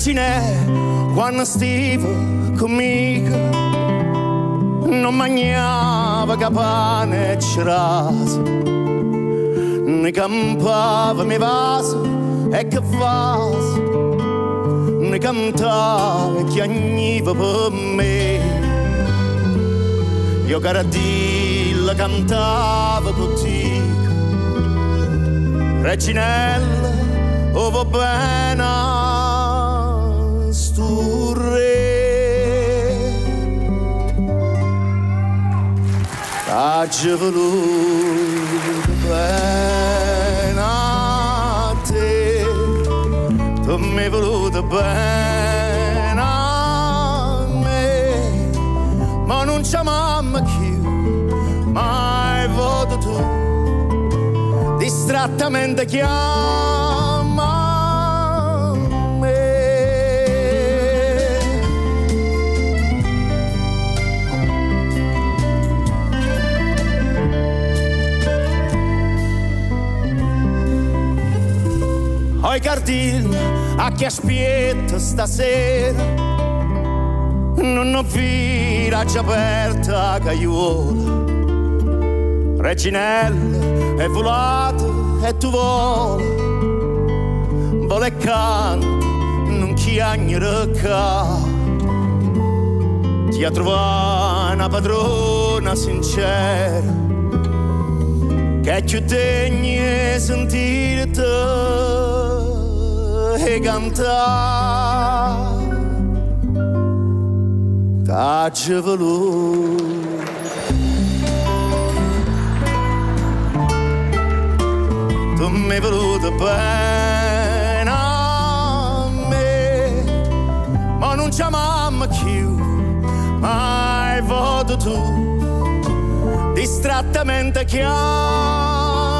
[SPEAKER 26] Regine, quando stivo conmigo, non mangiava capane e cerase, ne campava mi vaso e che vaso, ne cantava e chiagniva per me. Io caradilla cantava contigo, Reginella, oh va bene T'hai voluto bene a te, tu mi hai voluto bene a me, ma non c'è mamma più, mai voto tu, distrattamente chiama Oi cardin a chi aspetta stasera. Non ho vira già aperta cagliuola Reginella è volato e tu vola. Vola e canta, non chiagnere ca Ti ha trovato una padrona sincera Che più degna di sentirti T'hai voluto Tu mi hai voluto bene a me Ma non c'è mamma più Mai voto tu Distrattamente chiama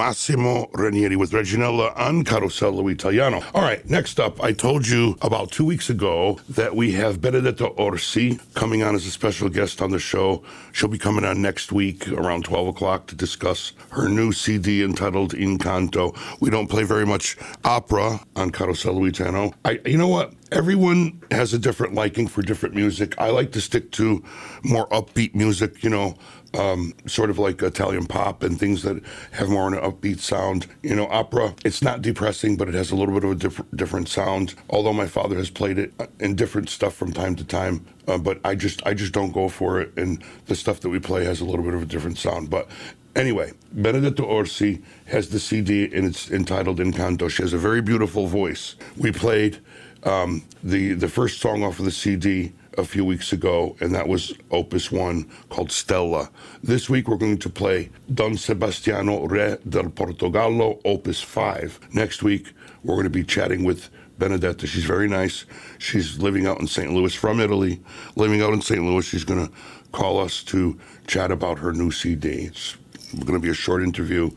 [SPEAKER 1] Massimo Ranieri with Reginella on Carosello Italiano. All right, next up, I told you about two weeks ago that we have Benedetta Orsi coming on as a special guest on the show. She'll be coming on next week around 12 o'clock to discuss her new CD entitled Incanto. We don't play very much opera on Carosello Italiano. I, you know what? Everyone has a different liking for different music. I like to stick to more upbeat music, you know, um, sort of like Italian pop and things that have more of an upbeat sound. You know, opera, it's not depressing, but it has a little bit of a diff- different sound. Although my father has played it in different stuff from time to time, uh, but I just I just don't go for it. And the stuff that we play has a little bit of a different sound. But anyway, Benedetta Orsi has the CD and it's entitled Encanto. She has a very beautiful voice. We played um, the the first song off of the CD a few weeks ago, and that was Opus 1 called Stella. This week we're going to play Don Sebastiano Re del Portogallo, Opus 5. Next week we're going to be chatting with Benedetta. She's very nice. She's living out in St. Louis from Italy, living out in St. Louis. She's going to call us to chat about her new CD. It's going to be a short interview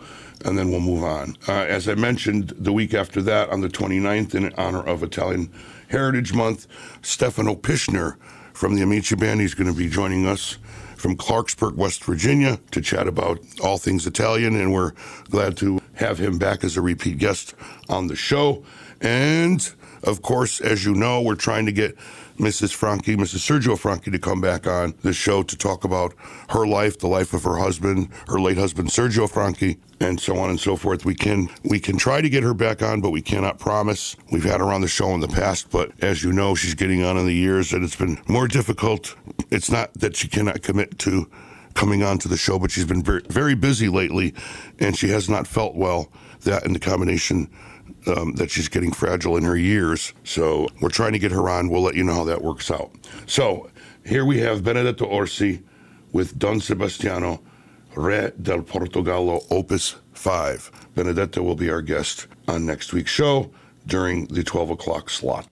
[SPEAKER 1] and then we'll move on. Uh, as I mentioned, the week after that, on the 29th, in honor of Italian Heritage Month, Stefano Pischner from the Amici Band, he's going to be joining us
[SPEAKER 27] from Clarksburg, West Virginia, to chat about all things Italian. And we're glad to have him back as a repeat guest on the show. And of course, as you know, we're trying to get Mrs. Franchi, Mrs. Sergio Franchi, to come back on the show to talk about her life, the life of her husband, her late husband Sergio Franchi, and so on and so forth. We can we can try to get her back on, but we cannot promise. We've had her on the show in the past, but as you know, she's getting on in the years, and it's been more difficult. It's not that she cannot commit to coming on to the show, but she's been very, very busy lately, and she has not felt well. That and the combination um, that she's getting fragile in her years. So we're trying to get her on. We'll let you know how that works out. So here we have Benedetto Orsi with Don Sebastiano, Re del Portogallo, Opus 5. Benedetto will be our guest on next week's show during the 12 o'clock slot.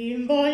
[SPEAKER 28] Boy.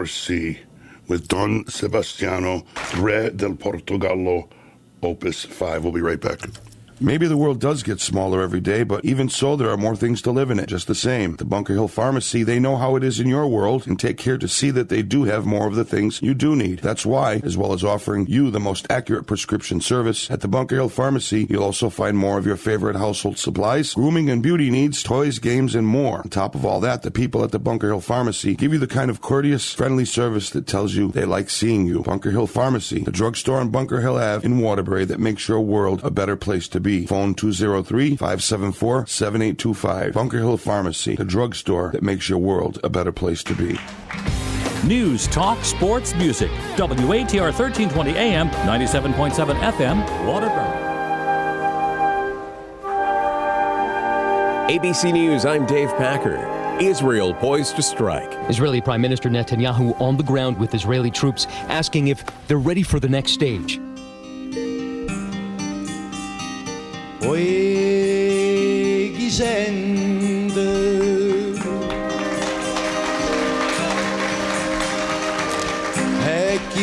[SPEAKER 1] Benedetto Orsi with Don Sebastiano, Re del Portogallo, Opus 5. We'll be right back.
[SPEAKER 5] Maybe the world does get smaller every day, but even so, there are more things to live in it, just the same. The Bunker Hill Pharmacy, they know how it is in your world and take care to see that they do have more of the things you do need. That's why, as well as offering you the most accurate prescription service, at the Bunker Hill Pharmacy, you'll also find more of your favorite household supplies, grooming and beauty needs, toys, games, and more. On top of all that, the people at the Bunker Hill Pharmacy give you the kind of courteous, friendly service that tells you they like seeing you. Bunker Hill Pharmacy, the drugstore on Bunker Hill Ave in Waterbury that makes your world a better place to be. Phone 203-574-7825. Bunker Hill Pharmacy, the drugstore that makes your world a better place to be.
[SPEAKER 29] News, talk, sports, music. WATR 1320 AM, 97.7 FM, Waterbury.
[SPEAKER 30] ABC News, I'm Dave Packer. Israel poised to strike.
[SPEAKER 31] Israeli Prime Minister Netanyahu on the ground with Israeli troops asking if they're ready for the next stage.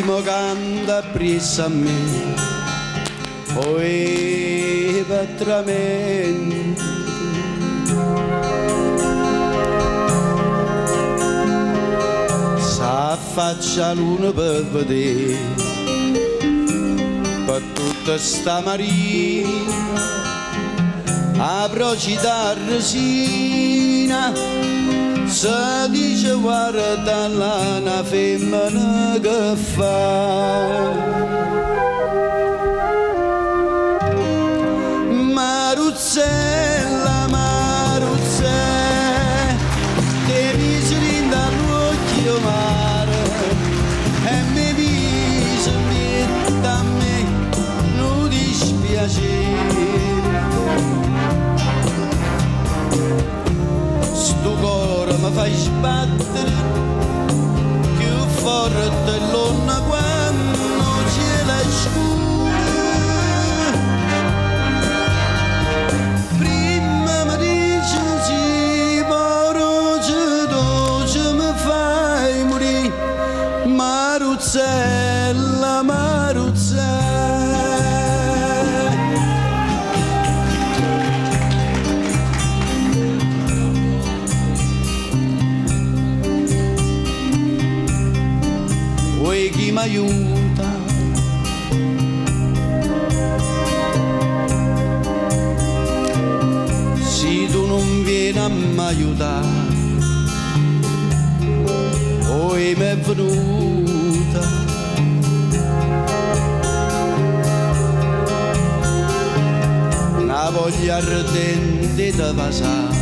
[SPEAKER 32] E chi mo canta appresso a me. Poi patramente s'affaccia l'uno per vedere. Per tutta sta marina. A procita resina se dice guarda tan la na fi mână găfau. me vais bater que o fora da lona. Voglia ardente da passare,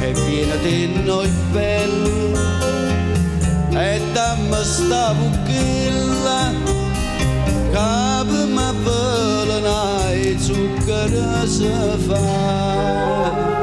[SPEAKER 32] che viene di noi bella e dammi sta buchilla. Capo ma velena e zucchero si fa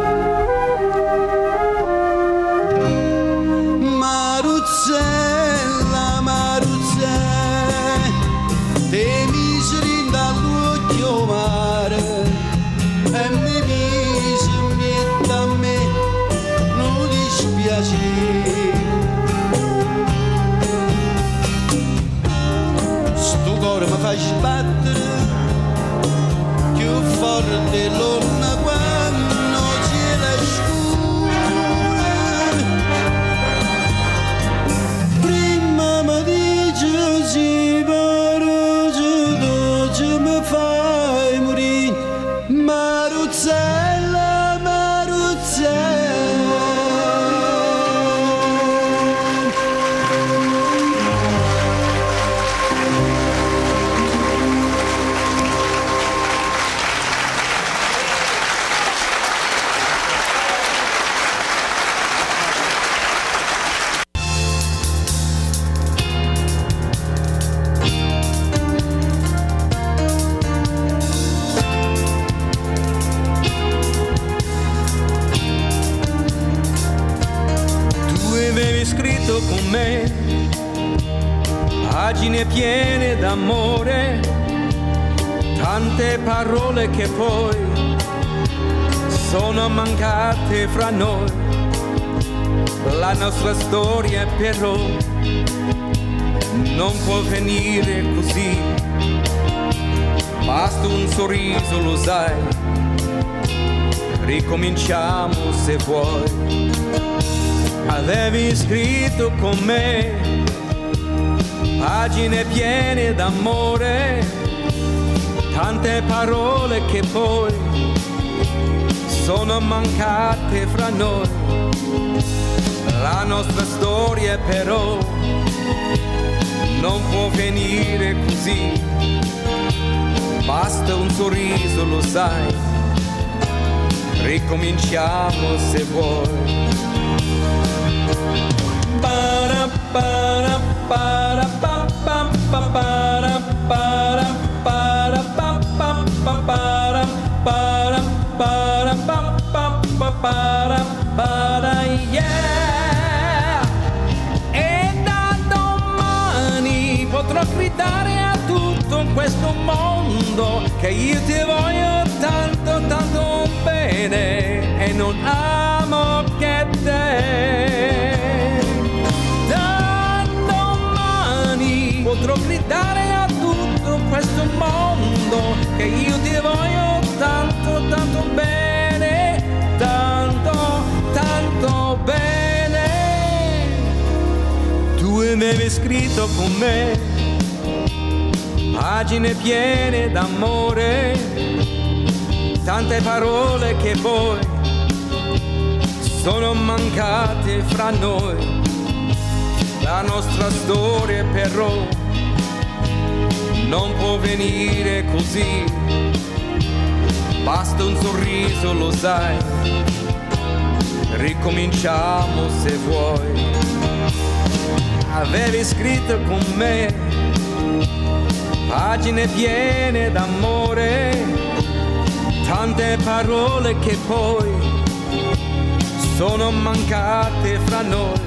[SPEAKER 33] sono mancate fra noi. La nostra storia però non può venire così, basta un sorriso, lo sai, ricominciamo se vuoi. Avevi scritto con me pagine piene d'amore, tante parole che poi sono mancate fra noi. La nostra storia però non può venire così, basta un sorriso, lo sai, ricominciamo se vuoi. Para, para, para, pa, pam, pa, questo mondo che io ti voglio tanto, tanto bene e non amo che te. Da domani potrò gridare a tutto questo mondo che io ti voglio tanto, tanto bene, tanto, tanto bene. Tu avevi scritto con me pagine piene d'amore, tante parole che poi sono mancate fra noi. La nostra storia però non può venire così, basta un sorriso, lo sai, ricominciamo se vuoi. Avevi scritto con me pagine piene d'amore, tante parole che poi sono mancate fra noi.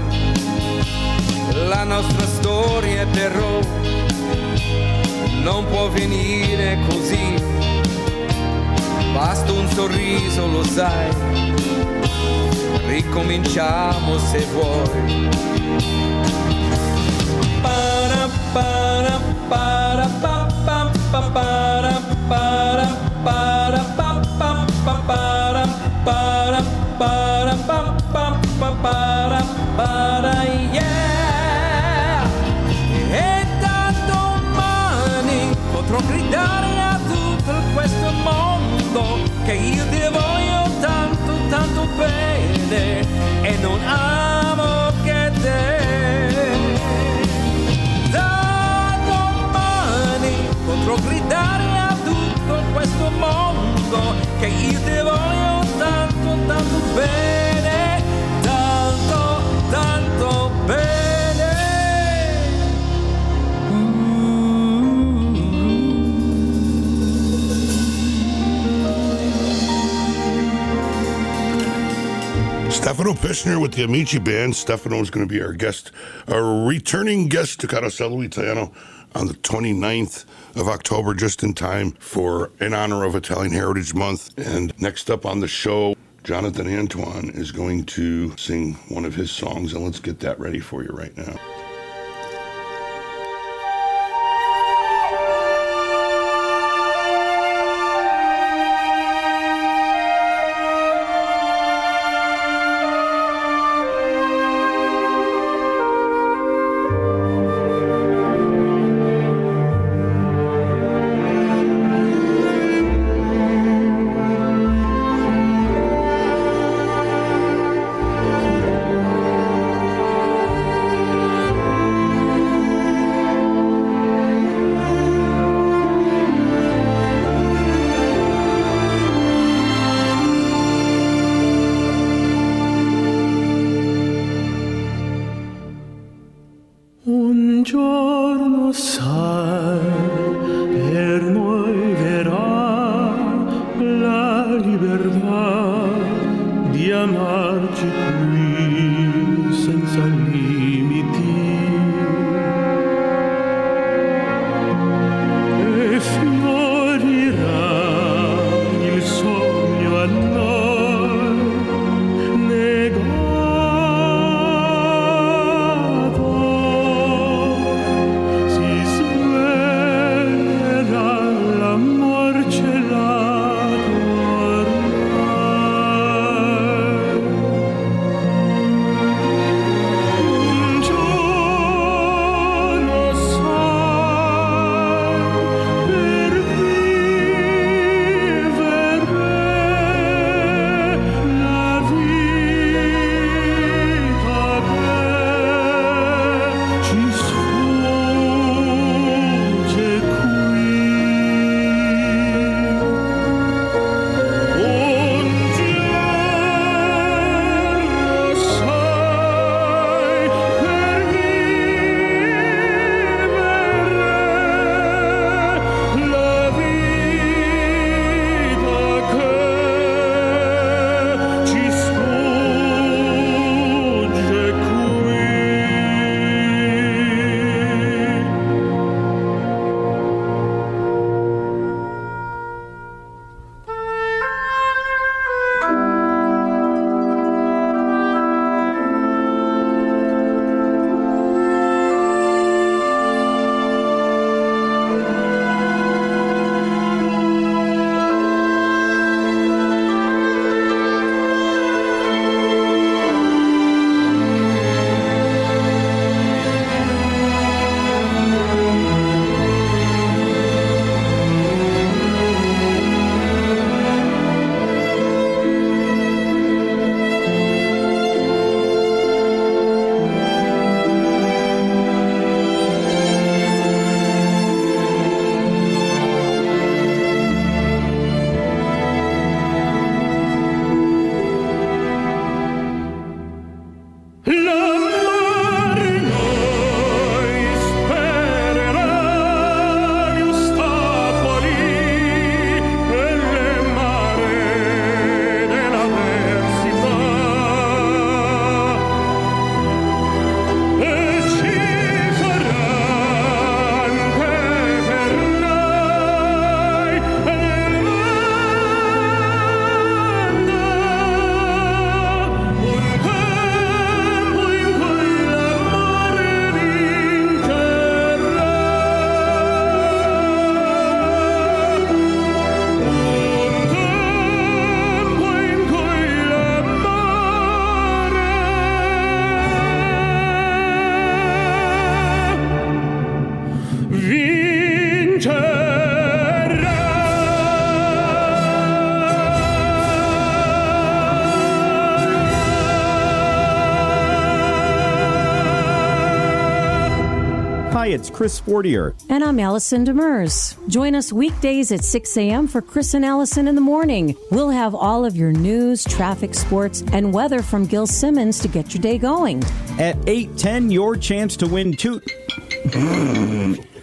[SPEAKER 33] La nostra storia però non può venire così, basta un sorriso, lo sai, ricominciamo se vuoi. Para, para, para, io ti voglio tanto, tanto bene e non amo che te. Da domani potrò gridare a tutto questo mondo che io ti voglio tanto, tanto bene,
[SPEAKER 1] Stefano Pishner with the Amici Band. Stefano is going to be our guest, our returning guest to Carosello Italiano on the 29th of October, just in time for in honor of Italian Heritage Month. And next up on the show, Jonathan Antoine is going to sing one of his songs, and let's get that ready for you right now.
[SPEAKER 6] Chris Fortier.
[SPEAKER 7] And I'm Allison Demers. Join us weekdays at 6 a.m. for Chris and Allison in the morning. We'll have all of your news, traffic, sports, and weather from Gil Simmons to get your day going.
[SPEAKER 6] At 8:10, your chance to win two.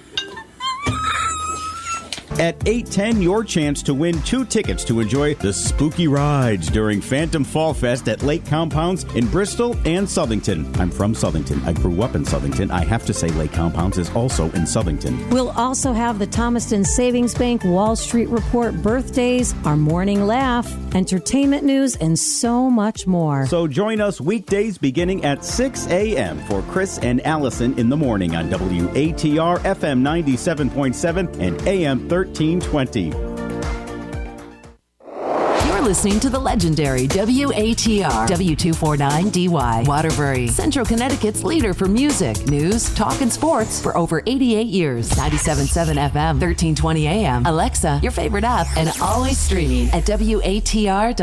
[SPEAKER 6] At 8:10, your chance to win two tickets to enjoy the spooky rides during Phantom Fall Fest at Lake Compounds in Bristol and Southington. I'm from Southington. I grew up in Southington. I have to say Lake Compounds is also in Southington.
[SPEAKER 7] We'll also have the Thomaston Savings Bank Wall Street Report birthdays, our morning laugh, entertainment news, and so much more.
[SPEAKER 6] So join us weekdays beginning at 6 a.m. for Chris and Allison in the morning on WATR FM 97.7 and AM 1320.
[SPEAKER 17] You're listening to the legendary WATR W249DY Waterbury, Central Connecticut's leader for music, news, talk, and sports for over 88 years. 97.7 FM, 1320 AM. Alexa, your favorite app, and always streaming at WATR.com.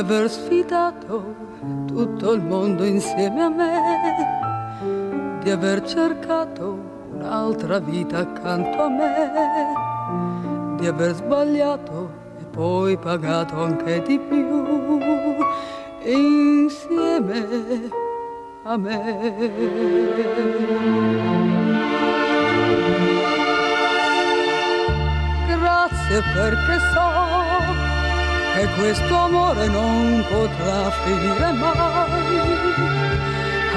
[SPEAKER 34] aver sfidato tutto il mondo insieme a me, di aver cercato un'altra vita accanto a me, di aver sbagliato e poi pagato anche di più insieme a me. Grazie perché so che questo amore non potrà finire mai,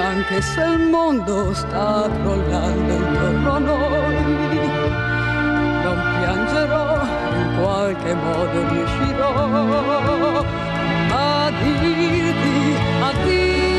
[SPEAKER 34] anche se il mondo sta crollando intorno a noi. Non piangerò, in qualche modo riuscirò a dirti addio.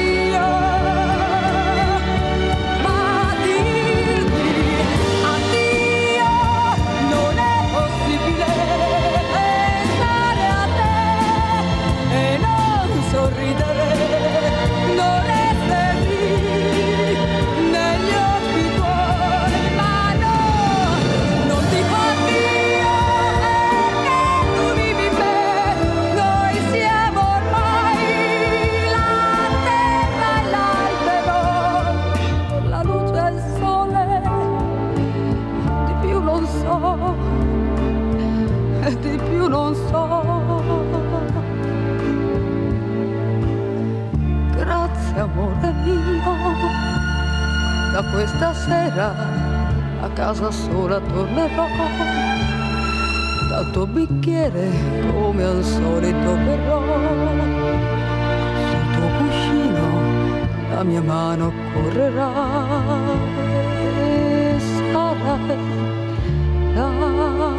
[SPEAKER 34] Da questa sera a casa sola tornerò. Dal tuo bicchiere come al solito verrò. Sul tuo cuscino la mia mano correrà e sarai là.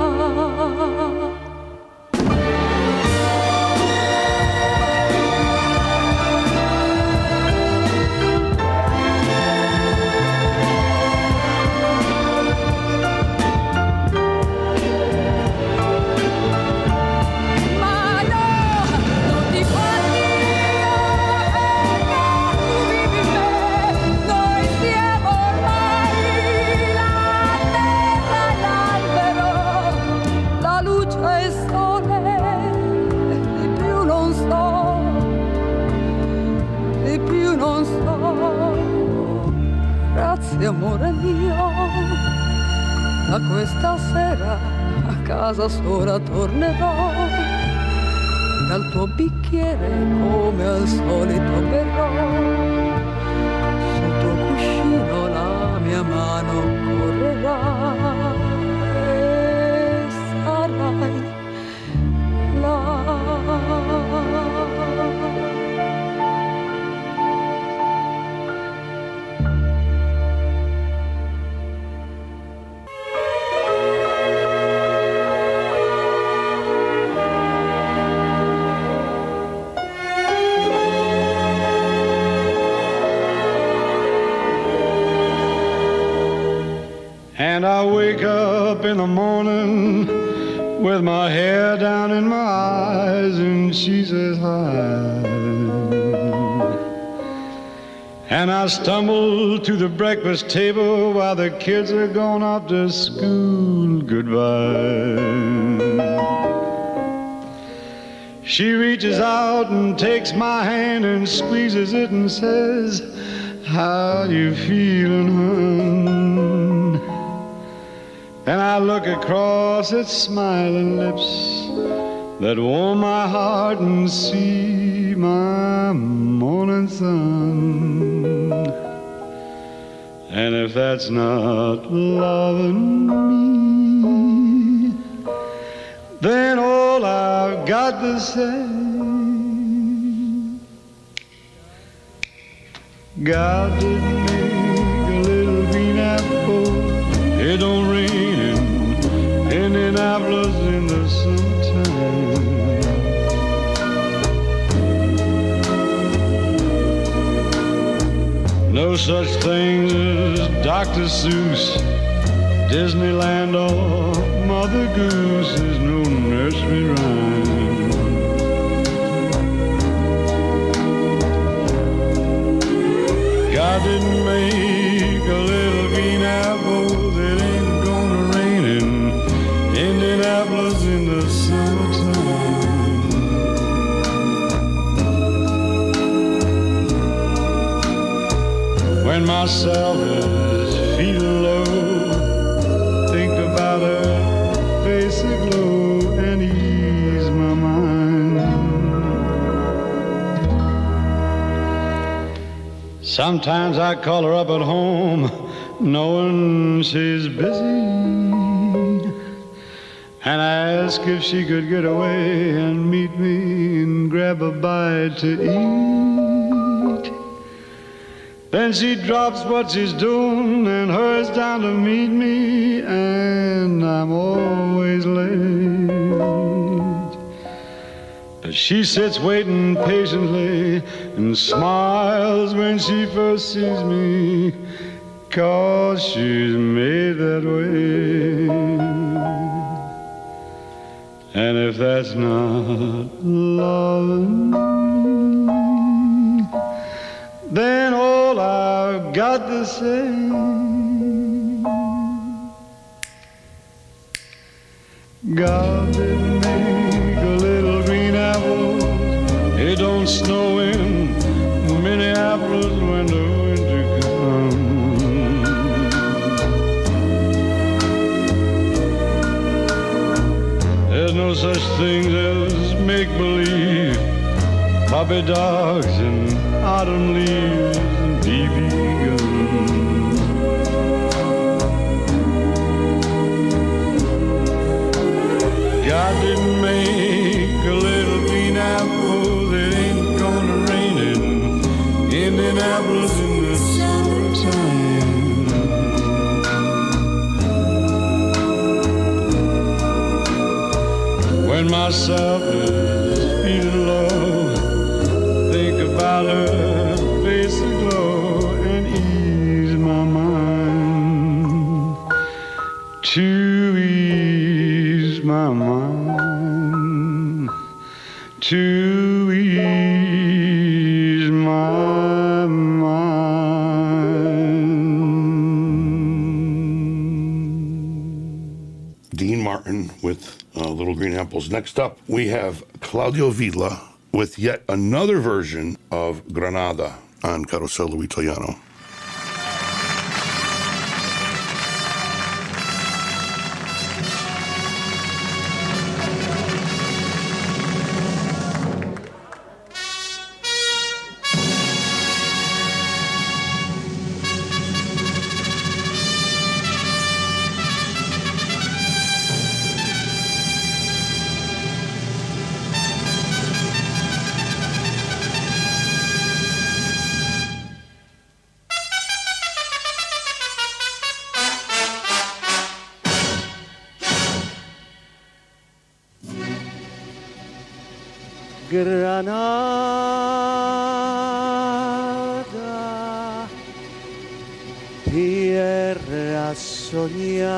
[SPEAKER 34] Da questa sera a casa sola tornerò. Dal tuo bicchiere come al solito berrò
[SPEAKER 23] in the morning with my hair down in my eyes, and she says hi. And I stumble to the breakfast table while the kids are gone off to school. Goodbye. She reaches out and takes my hand and squeezes it and says, How you feeling, hon? And I look across at smiling lips that warm my heart and see my morning sun. And if that's not loving me, then all I've got to say, God didn't make a little green apple. It don't Indianapolis in the summertime. No such things as Dr. Seuss, Disneyland, or Mother Goose. There's no nursery rhyme. God didn't make a Myself, my feet low. Think about her face aglow and ease my mind. Sometimes I call her up at home, knowing she's busy. And I ask if she could get away and meet me and grab a bite to eat. Then she drops what she's doing and hurries down to meet me, and I'm always late. But she sits waiting patiently and smiles when she first sees me, cause she's made that way. And if that's not loving, then all I've got to say God didn't make a little green apple. It don't snow in Minneapolis when the winter comes. There's no such thing as make believe. Puppy dogs and autumn leaves God didn't make a little green apple that ain't gonna rain in Indianapolis in the summertime. When myself is feeling low, think about her To ease my mind. To ease my mind.
[SPEAKER 1] Dean Martin with uh, Little Green Apples. Next up, we have Claudio Villa with yet another version of Granada on Carosello Italiano.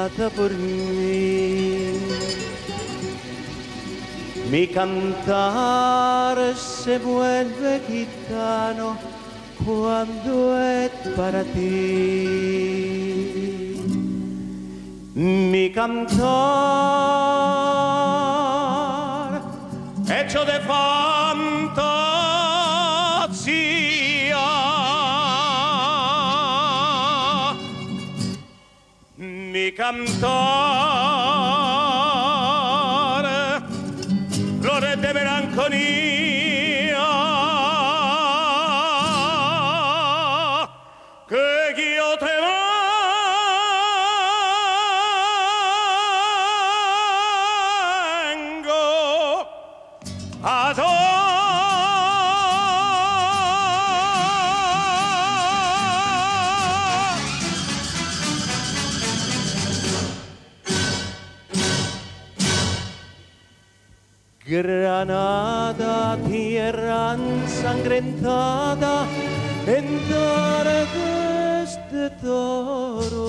[SPEAKER 35] Por. Mi cantar se vuelve gitano cuando es para ti. Mi cantar hecho de fantasía. Cantar, Granada, tierra ensangrentada, en tardes de toro.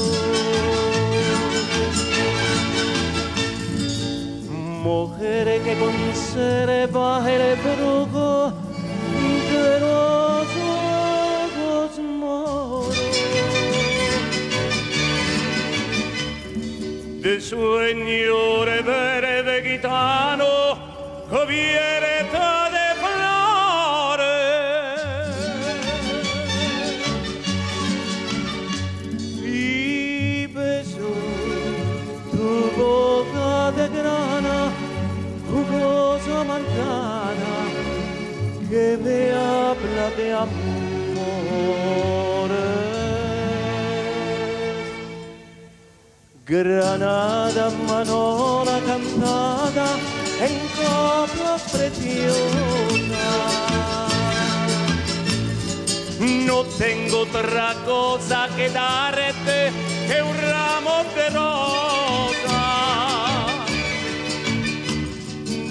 [SPEAKER 35] Mujer que conserva el brujo de los ojos moros. De sueño verde gitano, cubierta de flores. Y besó tu boca de grana, jugosa manzana, que me habla de amores. Granada, manola cantada, en coplas preciosas. No tengo otra cosa que darte que un ramo de rosa,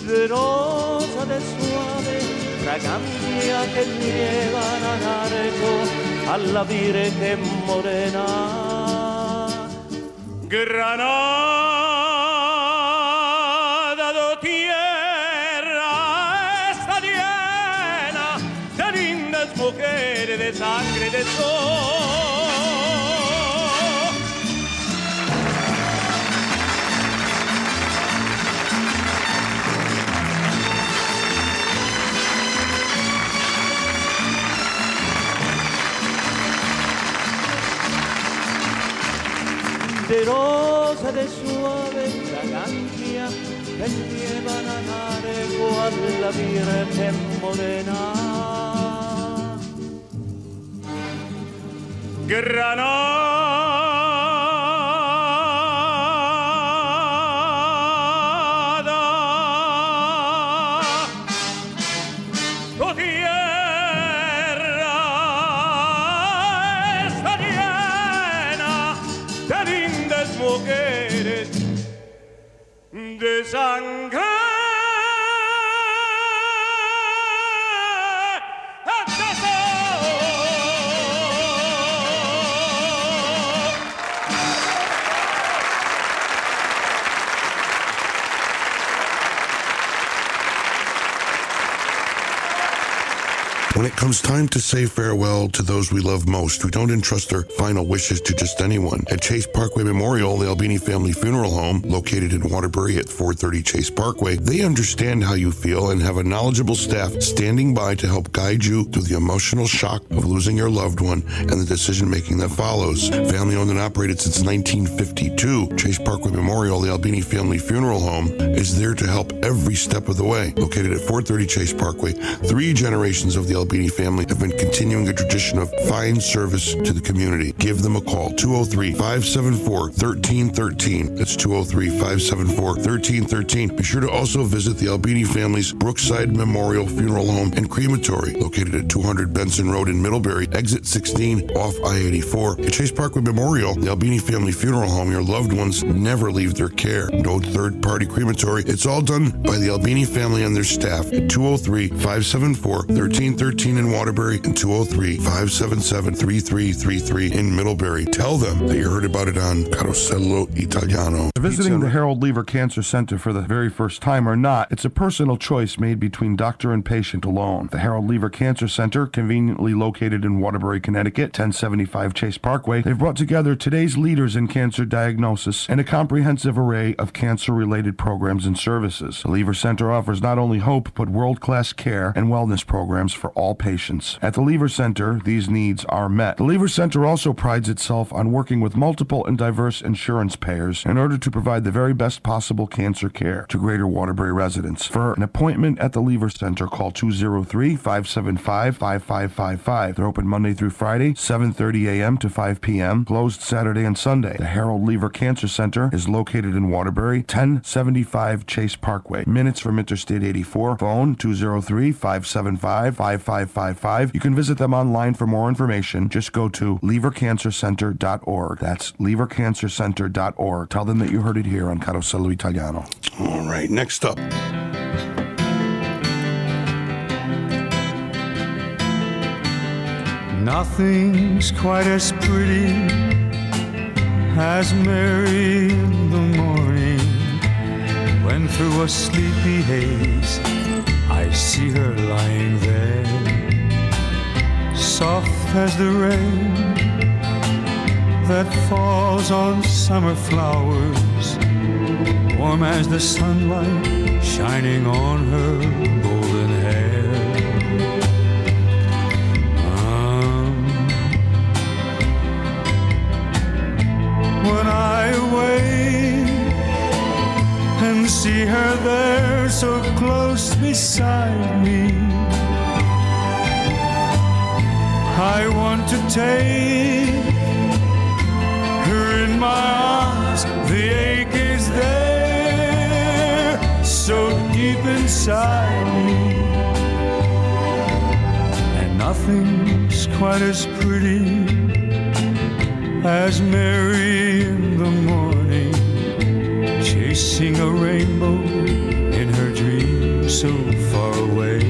[SPEAKER 35] de rosa de suave fragancia que llevan a arco a la Virgen Morena. Granada de rosa de suave fragancia que llevan a Narego a la Virgen Morena. Granada,
[SPEAKER 1] comes time to say farewell to those we love most, we don't entrust our final wishes to just anyone. At Chase Parkway Memorial, the Albini Family Funeral Home, located in Waterbury at 430 Chase Parkway, they understand how you feel and have a knowledgeable staff standing by to help guide you through the emotional shock of losing your loved one and the decision making that follows. Family owned and operated since 1952, Chase Parkway Memorial, the Albini Family Funeral Home, is there to help every step of the way. Located at 430 Chase Parkway, three generations of the Albini family have been continuing a tradition of fine service to the community. Give them a call 203 574 1313. That's 203 574 1313. Be sure to also visit the Albini family's Brookside Memorial Funeral Home and Crematory, located at 200 Benson Road in Middlebury, exit 16 off I 84. At Chase Parkway Memorial, the Albini Family Funeral Home, your loved ones never leave their care. No third party crematory. It's all done by the Albini family and their staff at 203 574 1313 in Waterbury and 203 577 3333 in Middlebury. Tell them that you heard about it on Carosello Italiano.
[SPEAKER 5] Visiting the Harold Lever Cancer Center for the very first time or not, it's a personal choice made between doctor and patient alone. The Harold Lever Cancer Center, conveniently located in Waterbury, Connecticut, 1075 Chase Parkway, they've brought together today's leaders in cancer diagnosis and a comprehensive array of cancer related programs and services. The Lever Center offers not only hope, but world class care and wellness programs for all patients. At the Lever Center, these needs are met. The Lever Center also prides itself on working with multiple and diverse insurance payers in order to provide the very best possible cancer care to Greater Waterbury residents. For an appointment at the Lever Center, call 203-575-5555. They're open Monday through Friday, 7:30 a.m. to 5 p.m., closed Saturday and Sunday. The Harold Lever Cancer Center is located in Waterbury, 1075 Chase Parkway. Minutes from Interstate 84. Phone 203-575-5555. You can visit them online for more information. Just go to levercancercenter.org. That's levercancercenter.org. Tell them that you heard it here on Carosello Italiano.
[SPEAKER 1] All right, next up.
[SPEAKER 23] Nothing's quite as pretty as Mary in the morning when through a sleepy haze I see her lying there, soft as the rain that falls on summer flowers, warm as the sunlight shining on her golden hair. Um, when I wake and see her there so close beside me, I want to take her in my arms the ache is there deep inside me. And nothing's quite as pretty as Mary in the morning, chasing a rainbow in her dream so far away.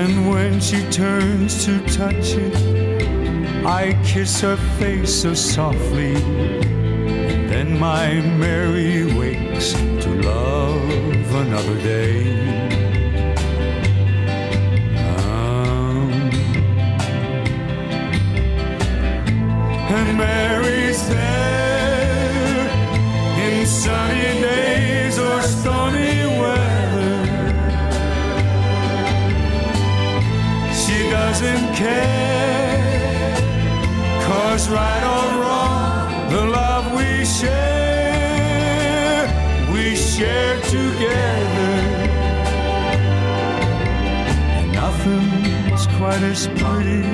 [SPEAKER 23] And when she turns to touch it, I kiss her face so softly. And then my Mary wakes love another day. Um, and Mary's there in sunny days or stormy weather. She doesn't care, cause right or wrong, as pretty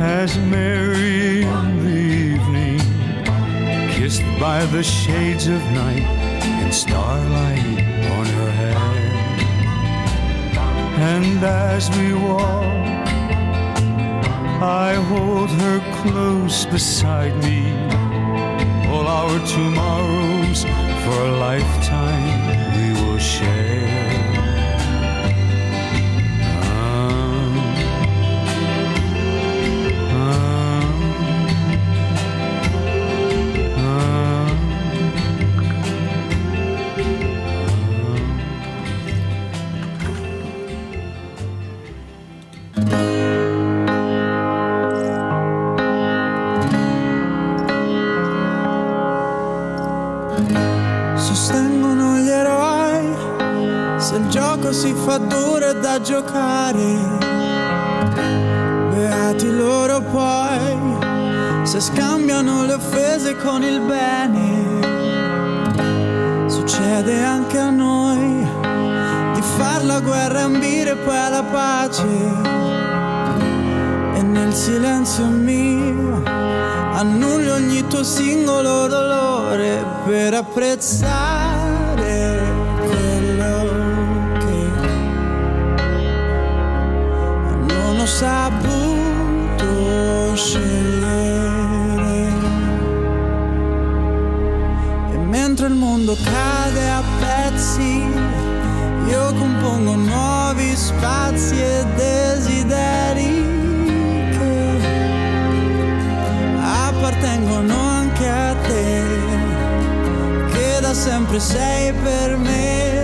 [SPEAKER 23] as Mary in the evening, kissed by the shades of night and starlight on her hair. And as we walk, I hold her close beside me. All our tomorrows for a lifetime we will share.
[SPEAKER 36] Gioco si fa duro è da giocare. Beati loro poi se scambiano le offese con il bene. Succede anche a noi di far la guerra ambire poi alla pace. E nel silenzio mio annullo ogni tuo singolo dolore per apprezzare saputo scegliere. E mentre il mondo cade a pezzi, io compongo nuovi spazi e desideri che appartengono anche a te, che da sempre sei per me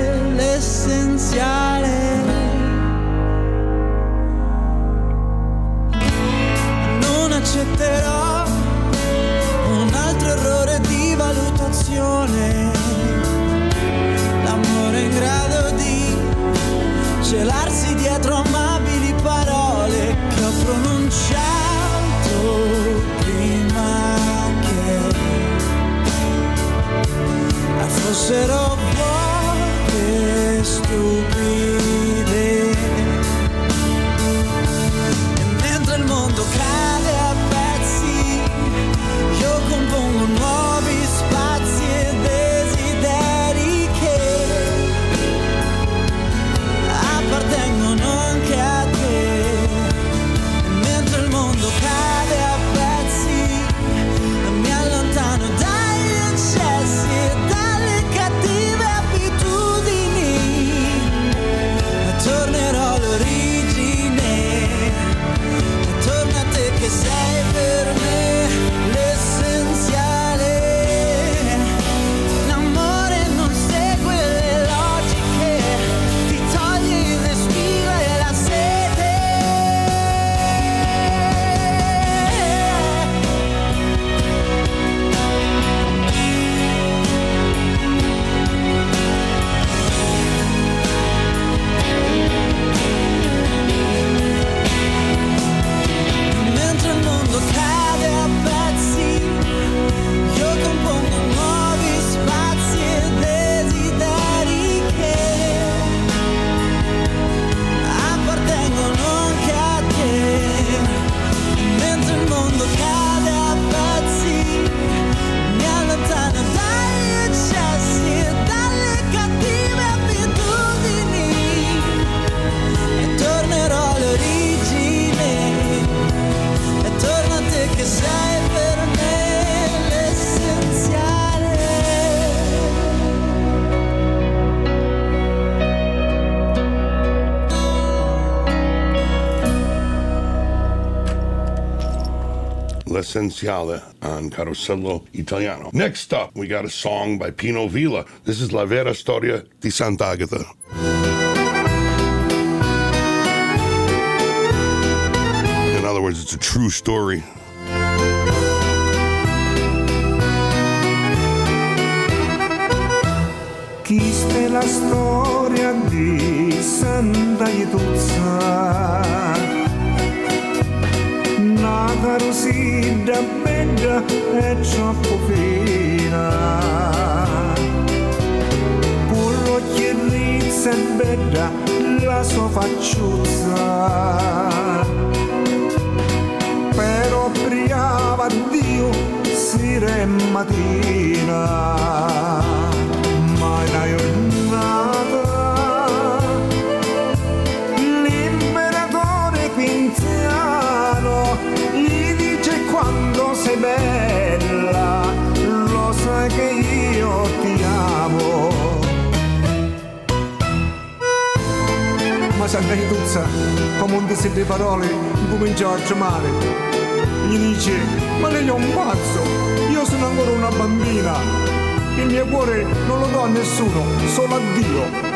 [SPEAKER 1] Essenziale on Carosello Italiano. Next up, we got a song by Pino Villa. This is La Vera Storia di Sant'Agata. In other words, it's a true story.
[SPEAKER 37] È la storia di Santa Ietuzza Nata rosida, bella e troppo fina. L'occhio rizza e bella la sua facciuzza. Però priava Dio sera e mattina Rituzza come un di parole cominciò a tremare gli dice ma lei è un pazzo io sono ancora una bambina il mio cuore non lo do a nessuno, solo a Dio.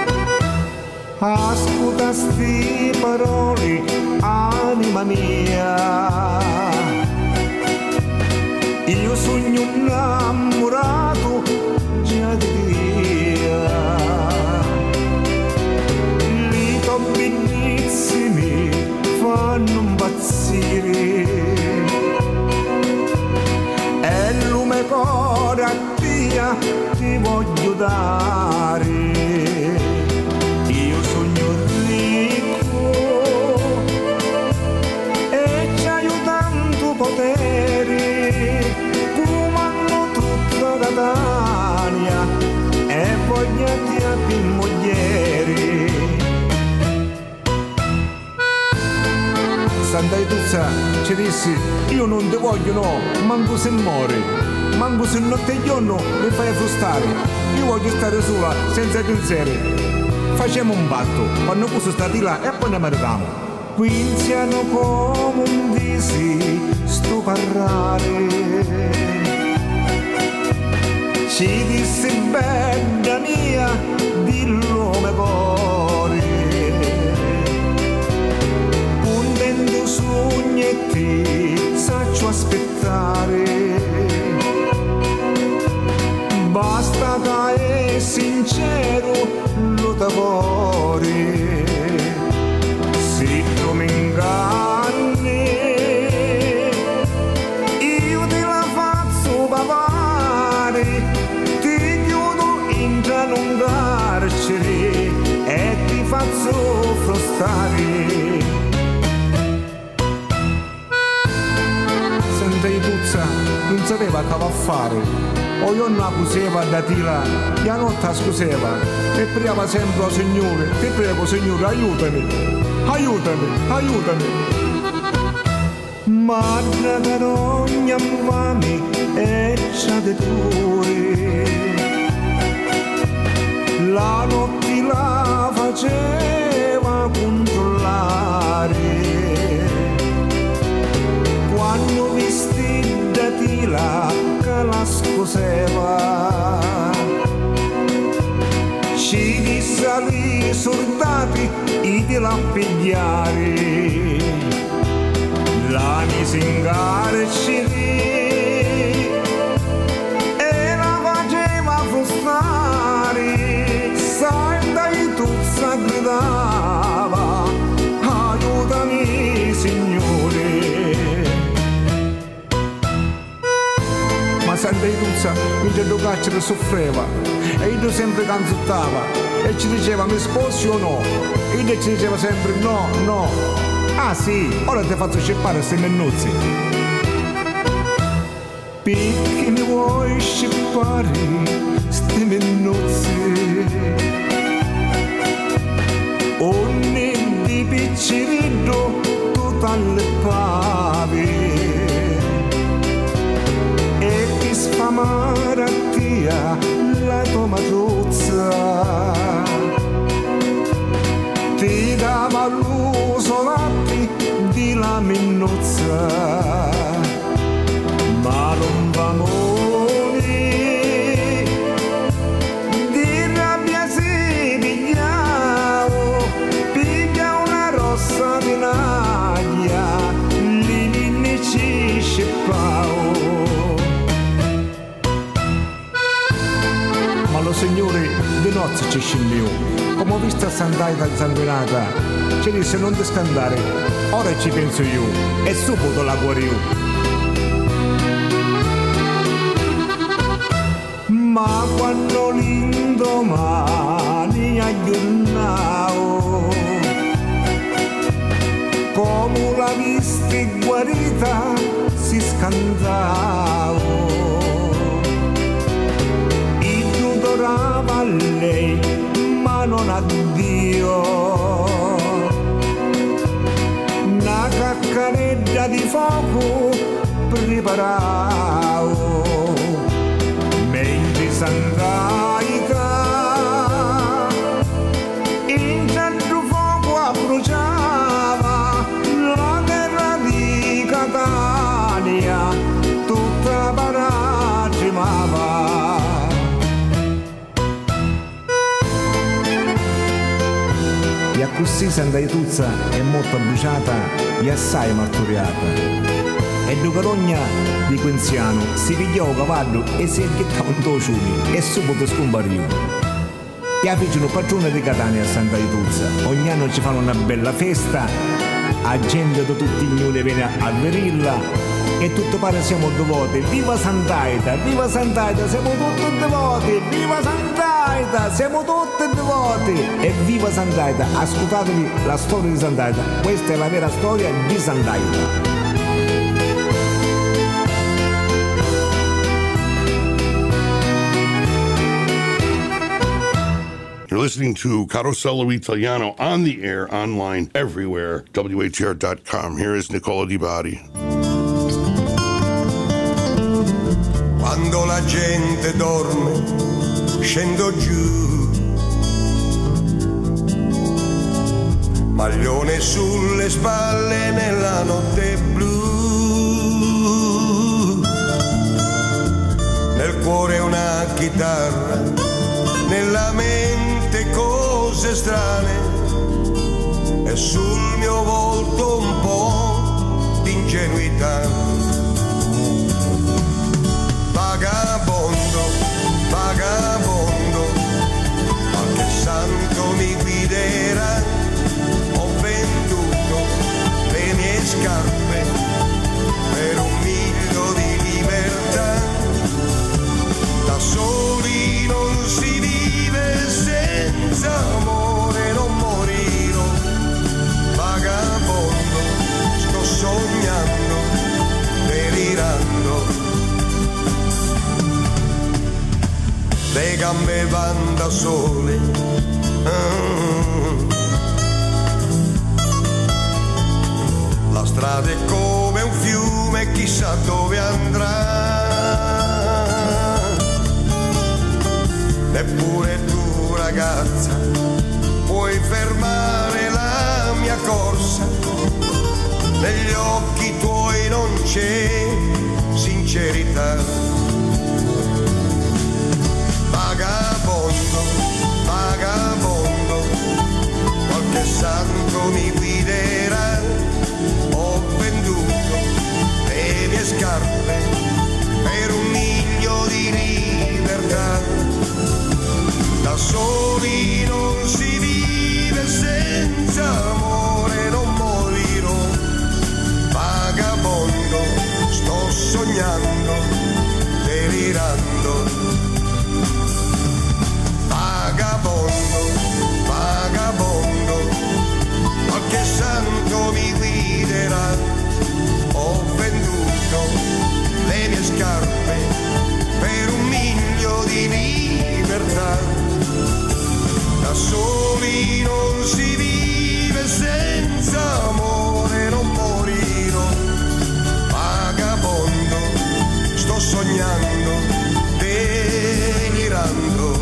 [SPEAKER 37] Ascolta sti parole, anima mia. Io sogno innamorato già di Dio. Voglio dare. Io sogno ricco e c'hai tanto potere, comando tutta Catania e voglio ti a mogliere. Santa Ituzza ci dissi, io non ti voglio no, manco se muore manco se notte e giorno mi fai frustare. Io voglio stare sola, senza pensieri. Facciamo un patto, quando posso stare là e poi ne meritiamo. Quinziano come un disi, sto parlare. Ci disse bella mia, dillo me cuore. Puntendo sognetti, saccio aspettare. Che è sincero lo t'amore Se tu mi inganni Io te la faccio papare Ti chiudo in carcere E ti faccio frustare. Santa Ituzza non sapeva che a fare o io non accuseva da tira, la notte scuseva e pregava sempre al Signore, ti prego Signore aiutami, aiutami, aiutami. Madre carogna mami e de tue, la notte la faceva controllare, quando visti da tira la scuseva ci disse ai soldati di la pigliare la mise in Ituzza mentre il carcere soffreva e io sempre canzottava e ci diceva mi sposi o no? Io ci diceva sempre no, no. Ah sì, ora ti faccio scippare se mennuzzi perché mi vuoi scippare sti mennuzzi ogni di piccirillo tutto alle malattia la tua matruzza ti dava l'uso di la minnuzza ci scendiò. Come ho visto a Sant'Aita sanguinata, ci disse non ti scandare, ora ci penso io, e subito la guariu. Ma quando l'indomani aggiornavo, come la visti guarita, si scandavo. Dorava a lei, ma non a Dio. Una caccanetta di fuoco preparavo mentre s'andaita a così Santa Ituzza è molto bruciata e assai martoriata e Ducarogna di Quenziano si pigliò cavallo e si aggettava in due ciumi e subito scompariò. E fecero padrone di Catania a Santa Ituzza. Ogni anno ci fanno una bella festa, la gente da tutti i gnuli viene a verilla e tutto pare siamo devoti. Viva Sant'Aita, viva Sant'Aita, siamo tutti devoti, viva Sant'Aita, siamo tutti devoti e viva Sant'Aita. Ascoltatevi la storia di Sant'Aita, questa è la vera storia di Sant'Aita.
[SPEAKER 1] You're listening to Carosello Italiano on the air, online, everywhere. WHR.com. Here is Nicola Di Bari.
[SPEAKER 38] Quando la gente dorme, scendo giù. Maglione sulle spalle nella notte blu. Nel cuore una chitarra, nella mente cose strane. E sul mio volto un po' di ingenuità. vagabondo, vagabondo, qualche santo mi guiderà, ho venduto le mie scarpe per un miglio di libertà, da soli non si vive senza amore, non morirò, vagabondo, sto sognando, delirando. le gambe van da sole. Ah. La strada è come un fiume, chissà dove andrà. Neppure tu ragazza puoi fermare la mia corsa. Negli occhi tuoi non c'è sincerità vagabondo, vagabondo, qualche santo mi guiderà, ho venduto le mie scarpe per un miglio di libertà, da soli non si vive senza amore, non morirò, vagabondo, sto sognando, delirando mie scarpe per un miglio di libertà. Da soli non si vive senza amore, non morirò. Vagabondo, sto sognando, delirando.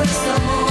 [SPEAKER 39] with someone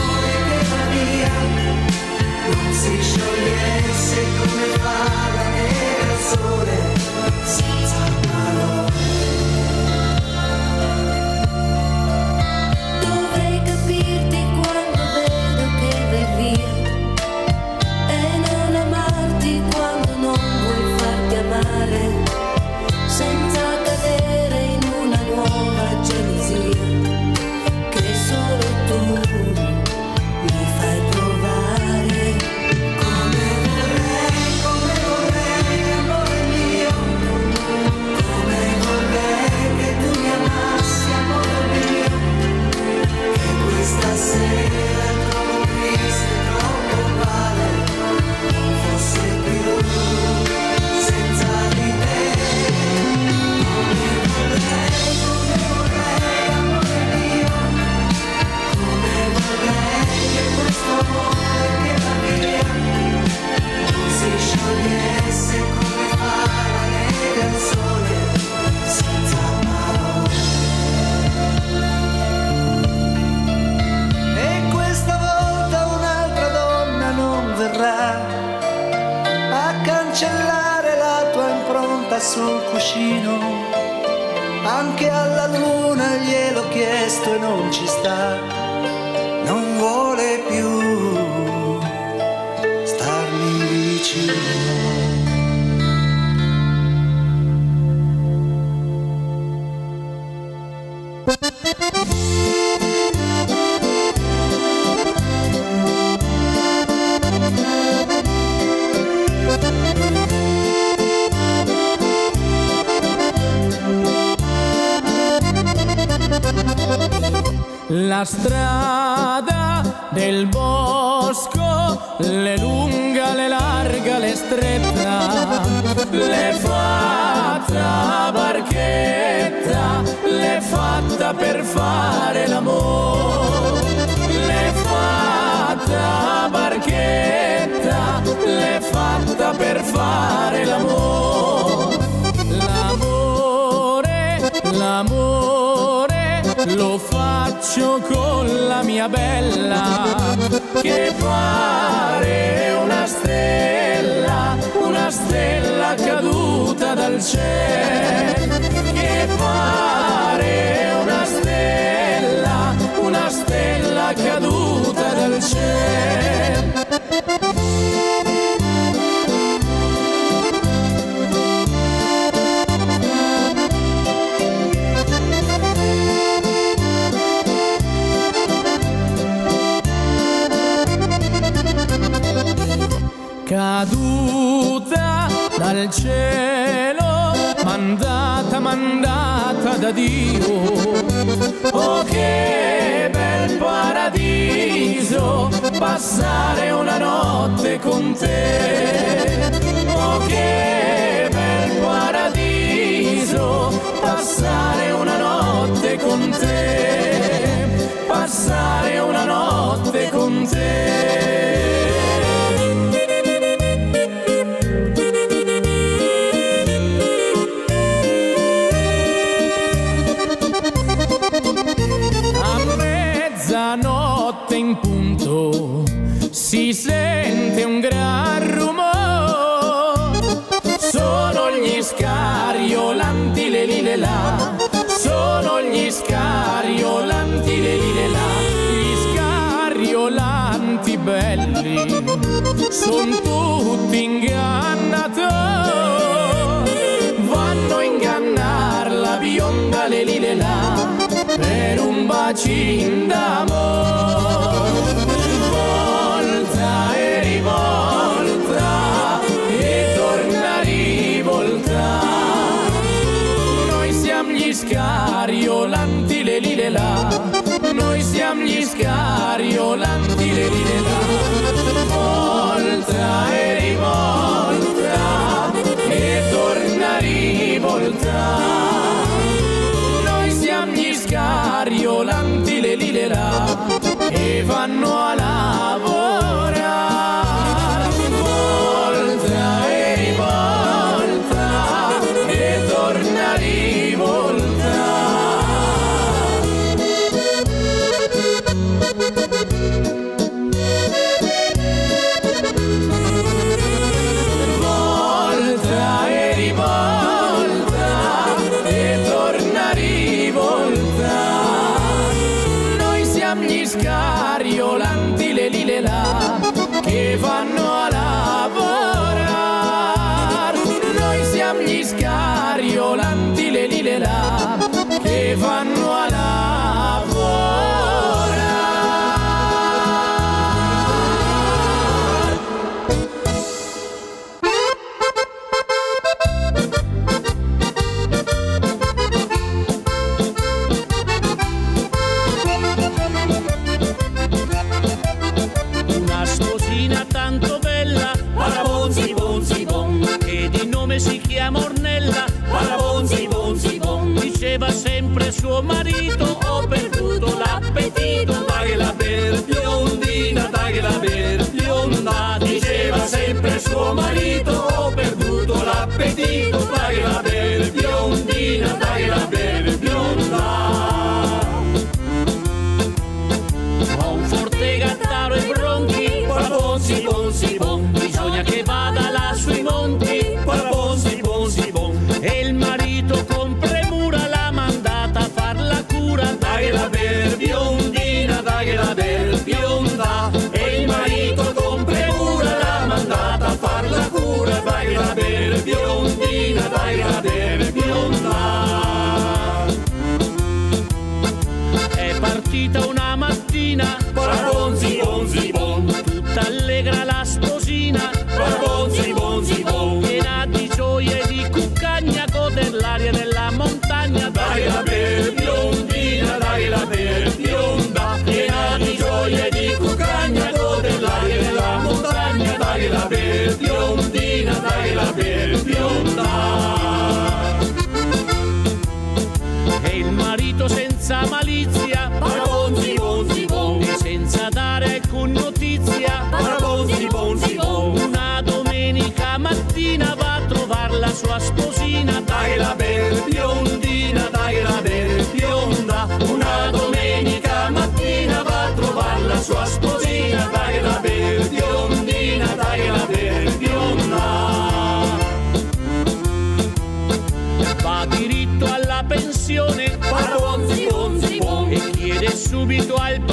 [SPEAKER 39] súbito al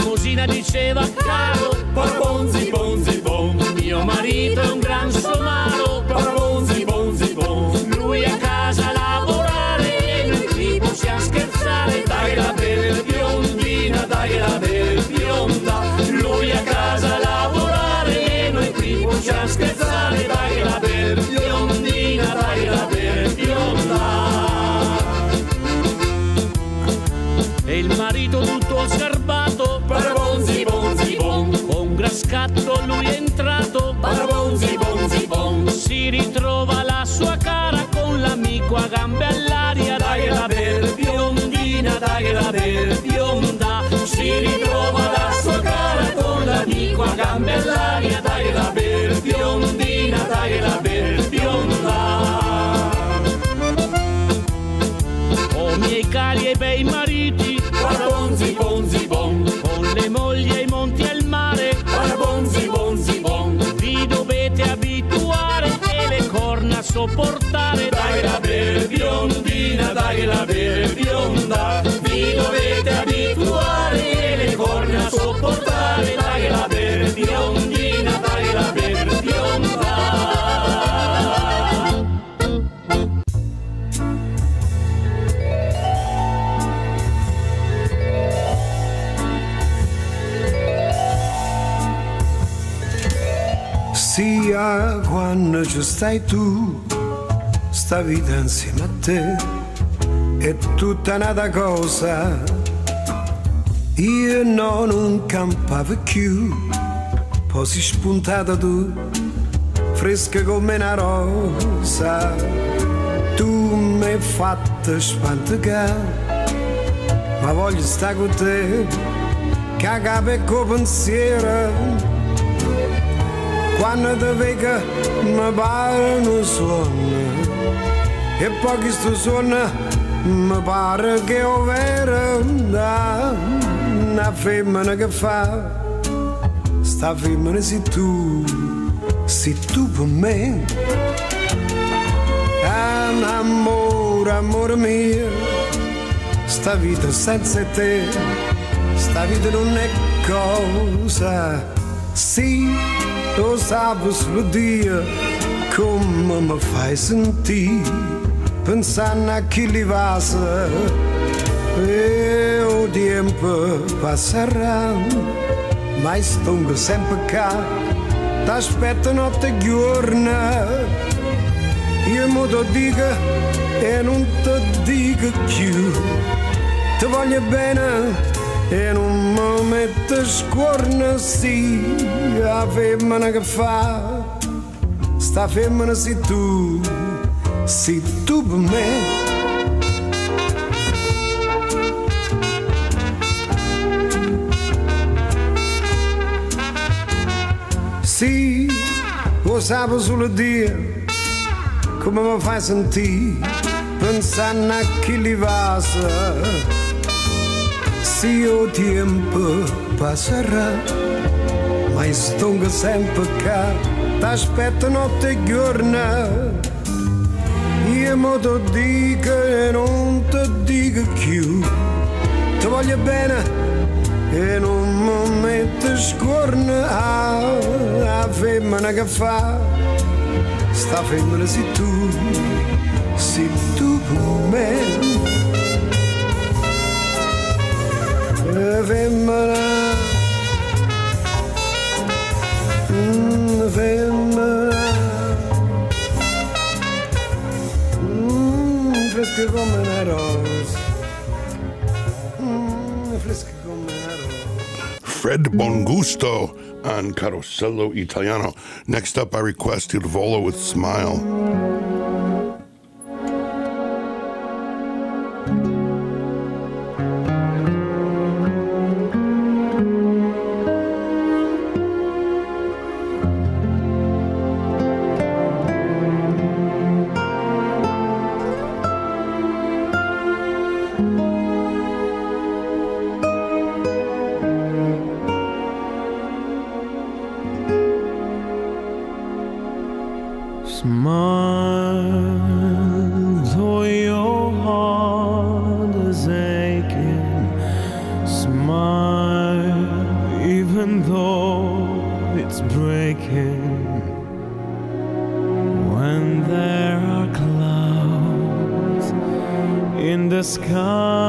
[SPEAKER 40] Sposina diceva caro, bonzi bonzi bom, mio marito è un gran somaro. La bel bionda, si ritrova la sua cara con l'amico a gambe all'aria, dai la bel biondina, dai la bel bionda. Oh miei cari e bei mariti,
[SPEAKER 41] Parabonzi, bonzi, bon.
[SPEAKER 40] con le mogli ai monti e al mare,
[SPEAKER 41] Parabonzi, bonzi, bon.
[SPEAKER 40] vi dovete abituare e le corna sopportare.
[SPEAKER 41] Dai la bel biondina, dai la bel bionda. Vi dovete abituare le corna sopportare. Dai la bel biondina, dai la bionda.
[SPEAKER 42] Sia quando ci stai tu, sta vita insieme a te tutta un'altra cosa. Io no, non campavo più, si spuntata tu, fresca come una rosa. Tu mi hai fatto spantare, ma voglio stare con te, cagare per pensiero. Quando ti vedo mi pare un suono E poi questo suono me para que houver andar na fêmea na gafá. Está a ver, mas tu? Se tu me Ah, amor, amor meu. esta vida sem ser esta vida não é coisa. Sim, tu sabes o dia como me faz sentir pensar naquele vaso e o tempo passará mais estou sempre cá tá aspetta notte giorna e eu te diga, e não te dica più Te voglio bene e não me metto scorna se a femmina che fa sta femmina sei tu si tu me Si o sabes o dia como me faz sentir pensando naquele vaso. Se o tempo passar, mas estonga sempre cá tá T'aspetto notte e giorno Io mo ti dico e non ti dico più, ti voglio bene e non mi metto scorna. Ah, la femmina che fa, sta femmina sei tu, sei tu me. femmina mm, femmina fliske kommer naar huis.
[SPEAKER 14] Fred Bongusto on Carosello Italiano. Next up, I request Irvolo with Smile.
[SPEAKER 43] Jesus come.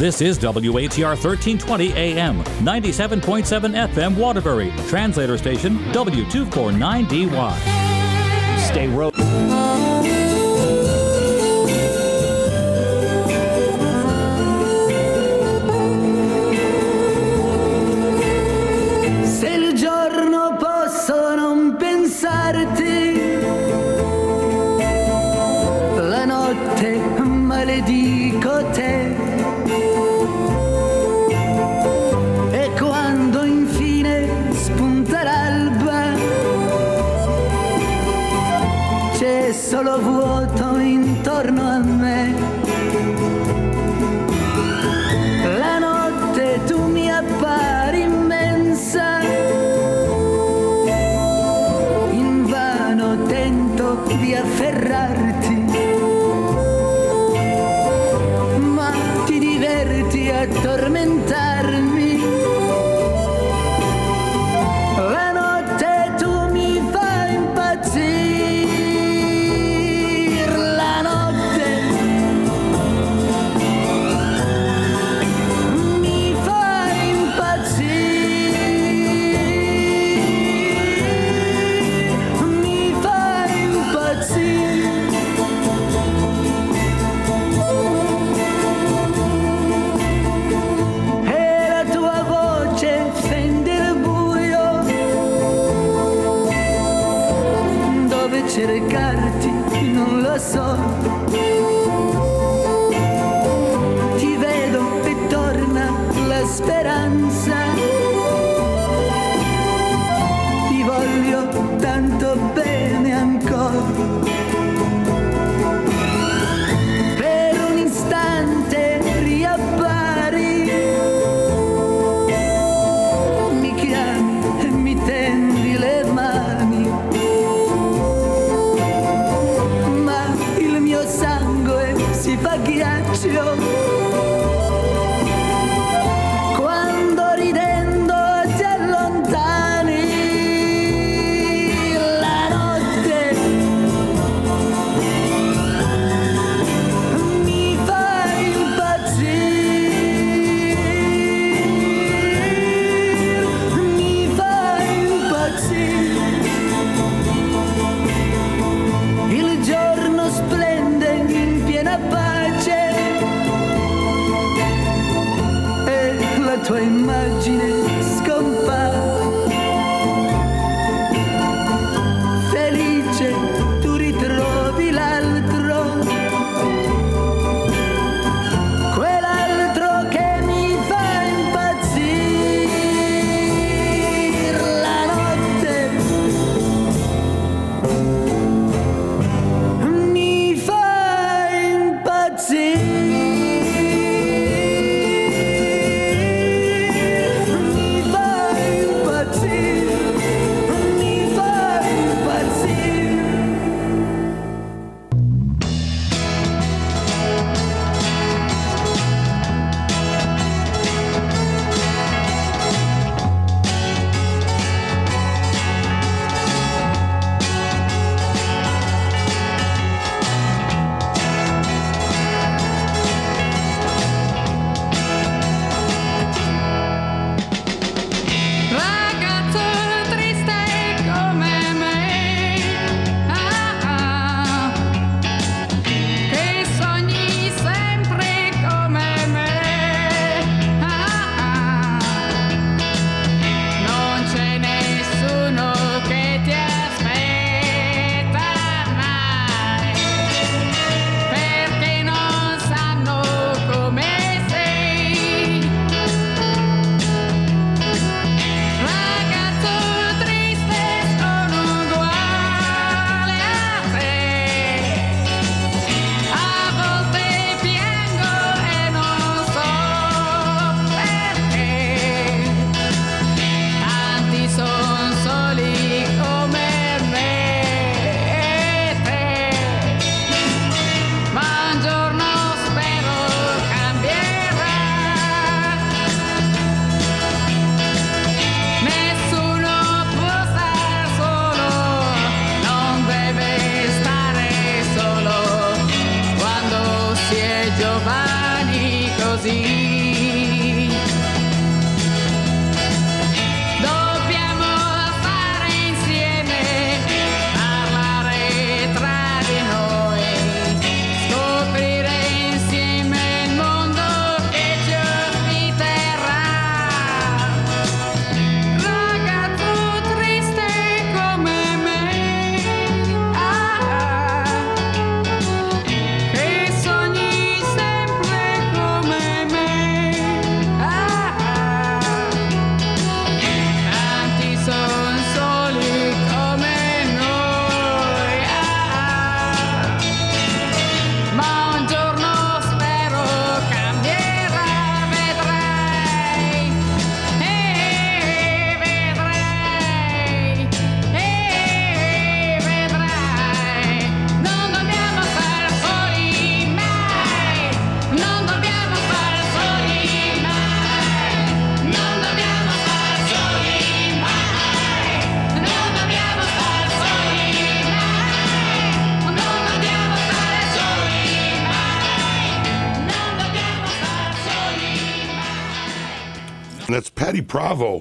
[SPEAKER 44] This is WATR 1320 AM, 97.7 FM, Waterbury. Translator station W249DY. Stay
[SPEAKER 45] road. cielo vuoto intorno a me. La notte tu mi appari immensa, in vano tento di afferrarti, ma ti diverti a tormentarmi.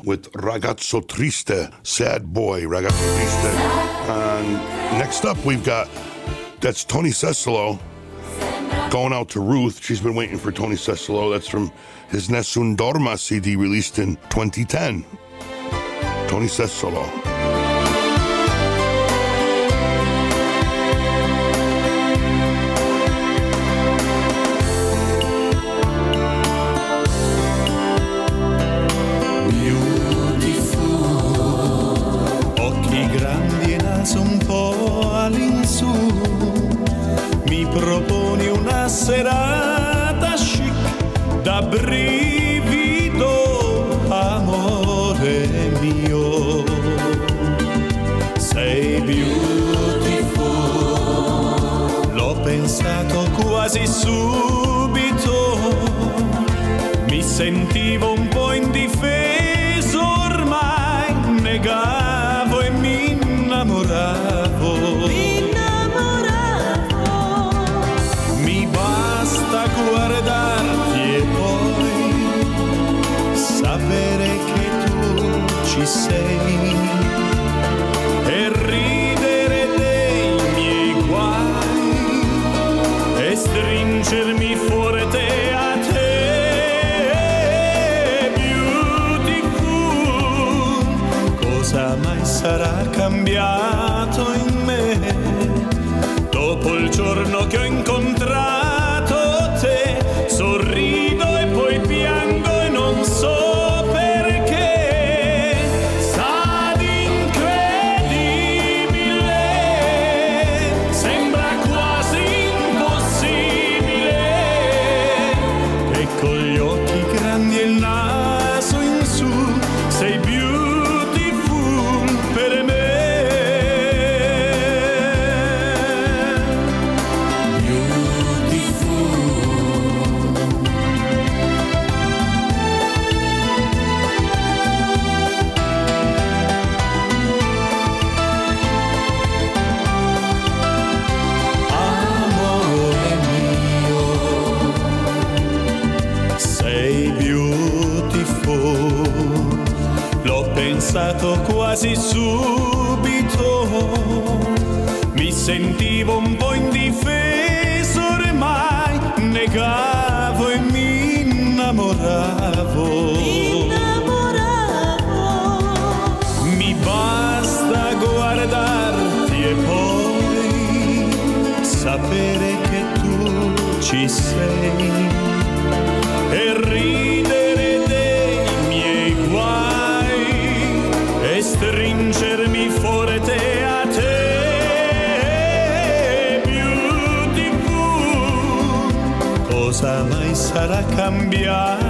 [SPEAKER 46] With Ragazzo Triste, Sad Boy, Ragazzo Triste. And next up, we've got, that's Tony Cecilo going out to Ruth. She's been waiting for Tony Cecilo. That's from his Nessun Dorma CD released in 2010. Tony Cecilo.
[SPEAKER 11] Sentivo un po' indifeso ormai, negavo e mi innamoravo. Mi basta guardarti e poi sapere che tu ci sei sarà
[SPEAKER 47] cambiare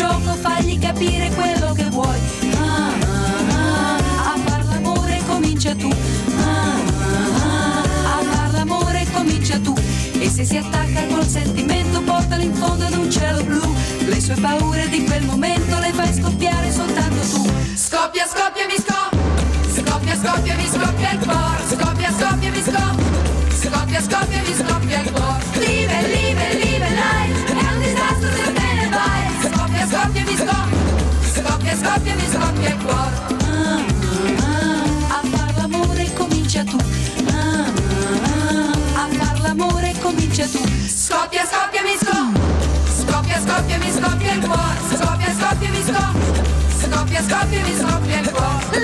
[SPEAKER 47] gioco, fagli capire quello che vuoi. Ah, A far l'amore comincia tu. Ah, A far l'amore comincia tu. E se si attacca col sentimento, portalo in fondo ad un cielo blu. Le sue paure di quel momento le fai scoppiare soltanto tu. Scoppia, scoppia, mi scoppia. Scoppia, scoppia, mi scoppia il cuore. Scoppia, scoppia, mi scoppia. Scoppia, scoppia, mi scoppia il cuore. scoppia, mi scoppia il cuore. A far l'amore comincia Scoppia, scoppia, mi scoppia. Scoppia, scoppia, mi scoppia il cuore. Scoppia, scoppia, mi scoppia. Scoppia, scoppia, mi scoppia il cuore.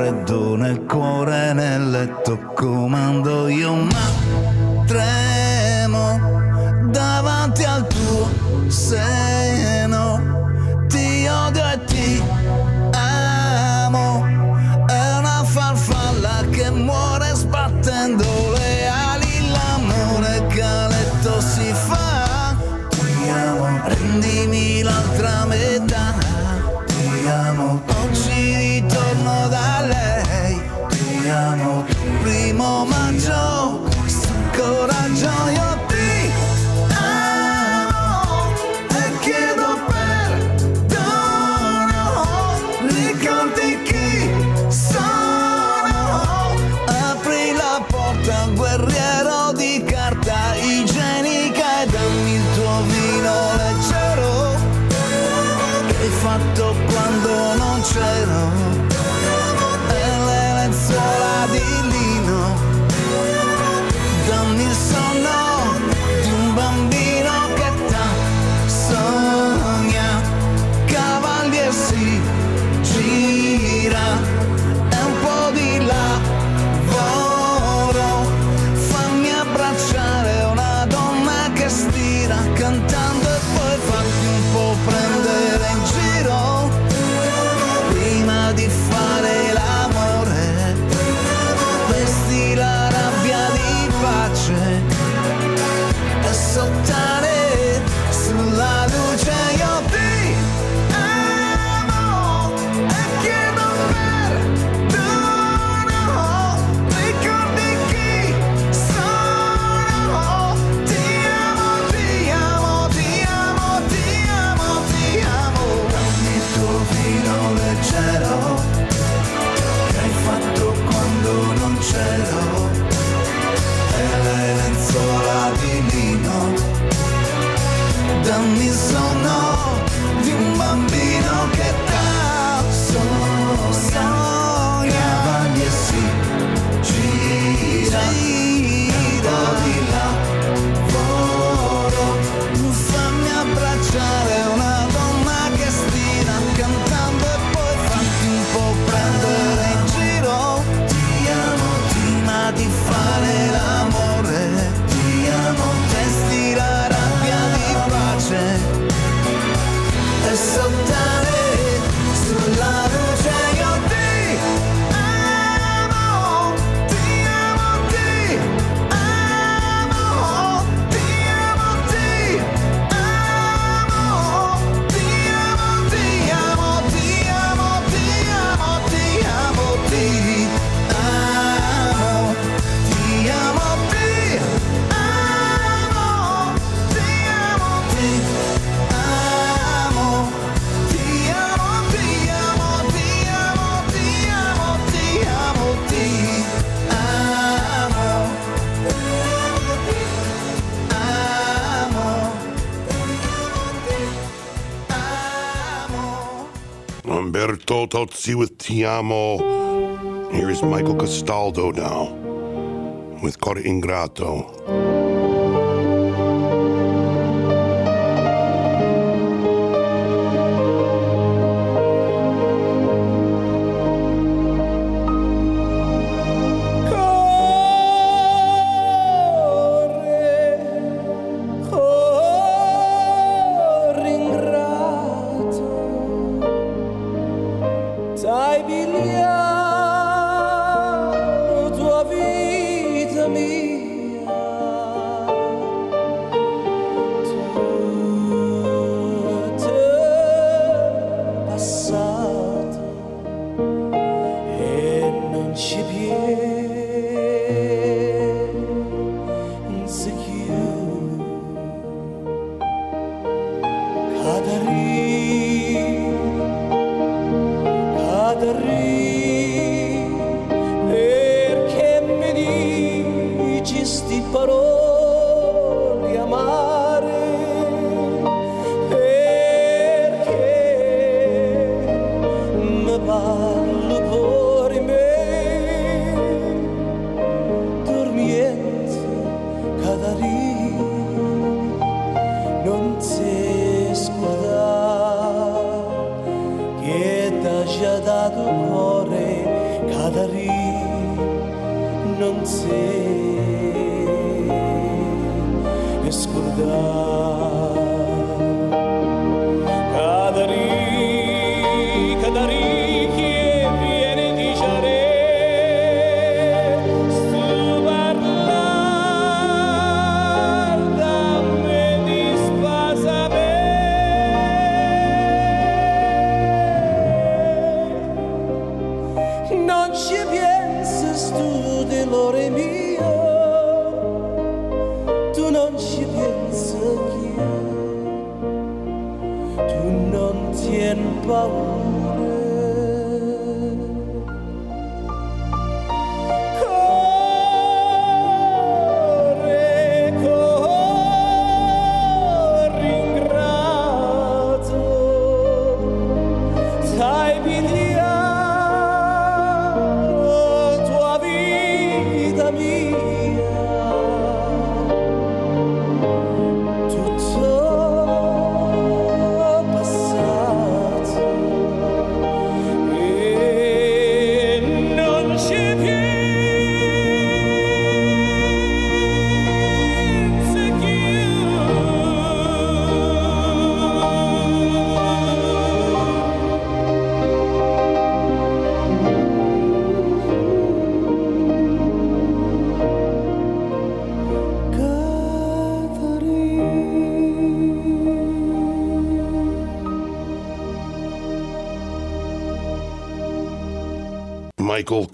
[SPEAKER 48] Freddo nel cuore nel letto comando io ma
[SPEAKER 35] See with Tiamo. Here is Michael Castaldo now with Core Ingrato.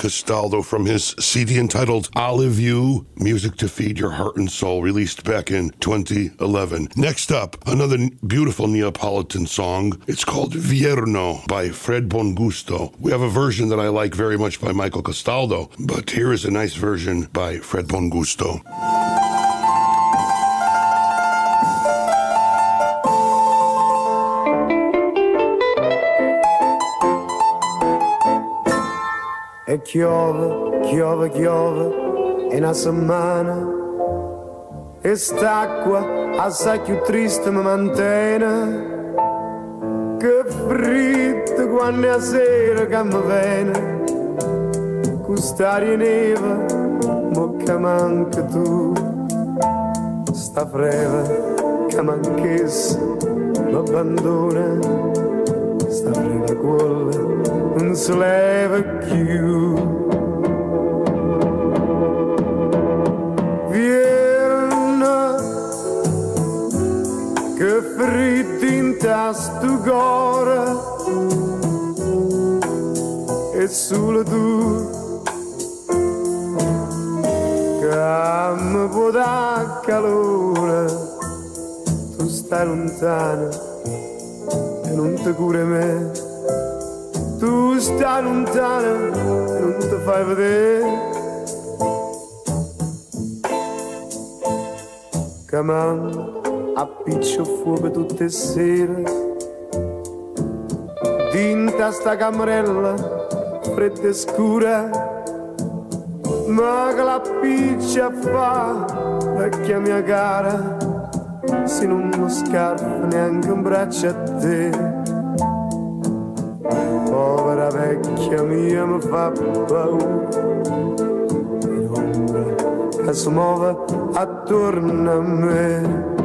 [SPEAKER 1] Castaldo from his CD entitled Olive You Music to Feed Your Heart and Soul, released back in 2011. Next up, another beautiful Neapolitan song. It's called Vierno by Fred Bongusto. We have a version that I like very much by Michael Castaldo, but here is a nice version by Fred Bongusto.
[SPEAKER 49] É chiove, chove, chiove chove, chove, é na semana. Esta água, assai più o triste me mantena. Que frita quando a cera que me vem. Custar neve, boca manca tu. Sta breve que manques, me abandona. Sta breve quella. Che fritti in tasto gora e solo tu che mi può dare calore tu stai lontana e non ti cura me tu stai lontana e non ti fai vedere. Che man appiccio fuoco tutte le sere. Dinta sta camerella fredda e scura. Ma che la piccia fa vecchia mia cara se non mi scarpa neanche un braccio a te povera vecchia mia mi fa paura. In ombra che si muove attorno a me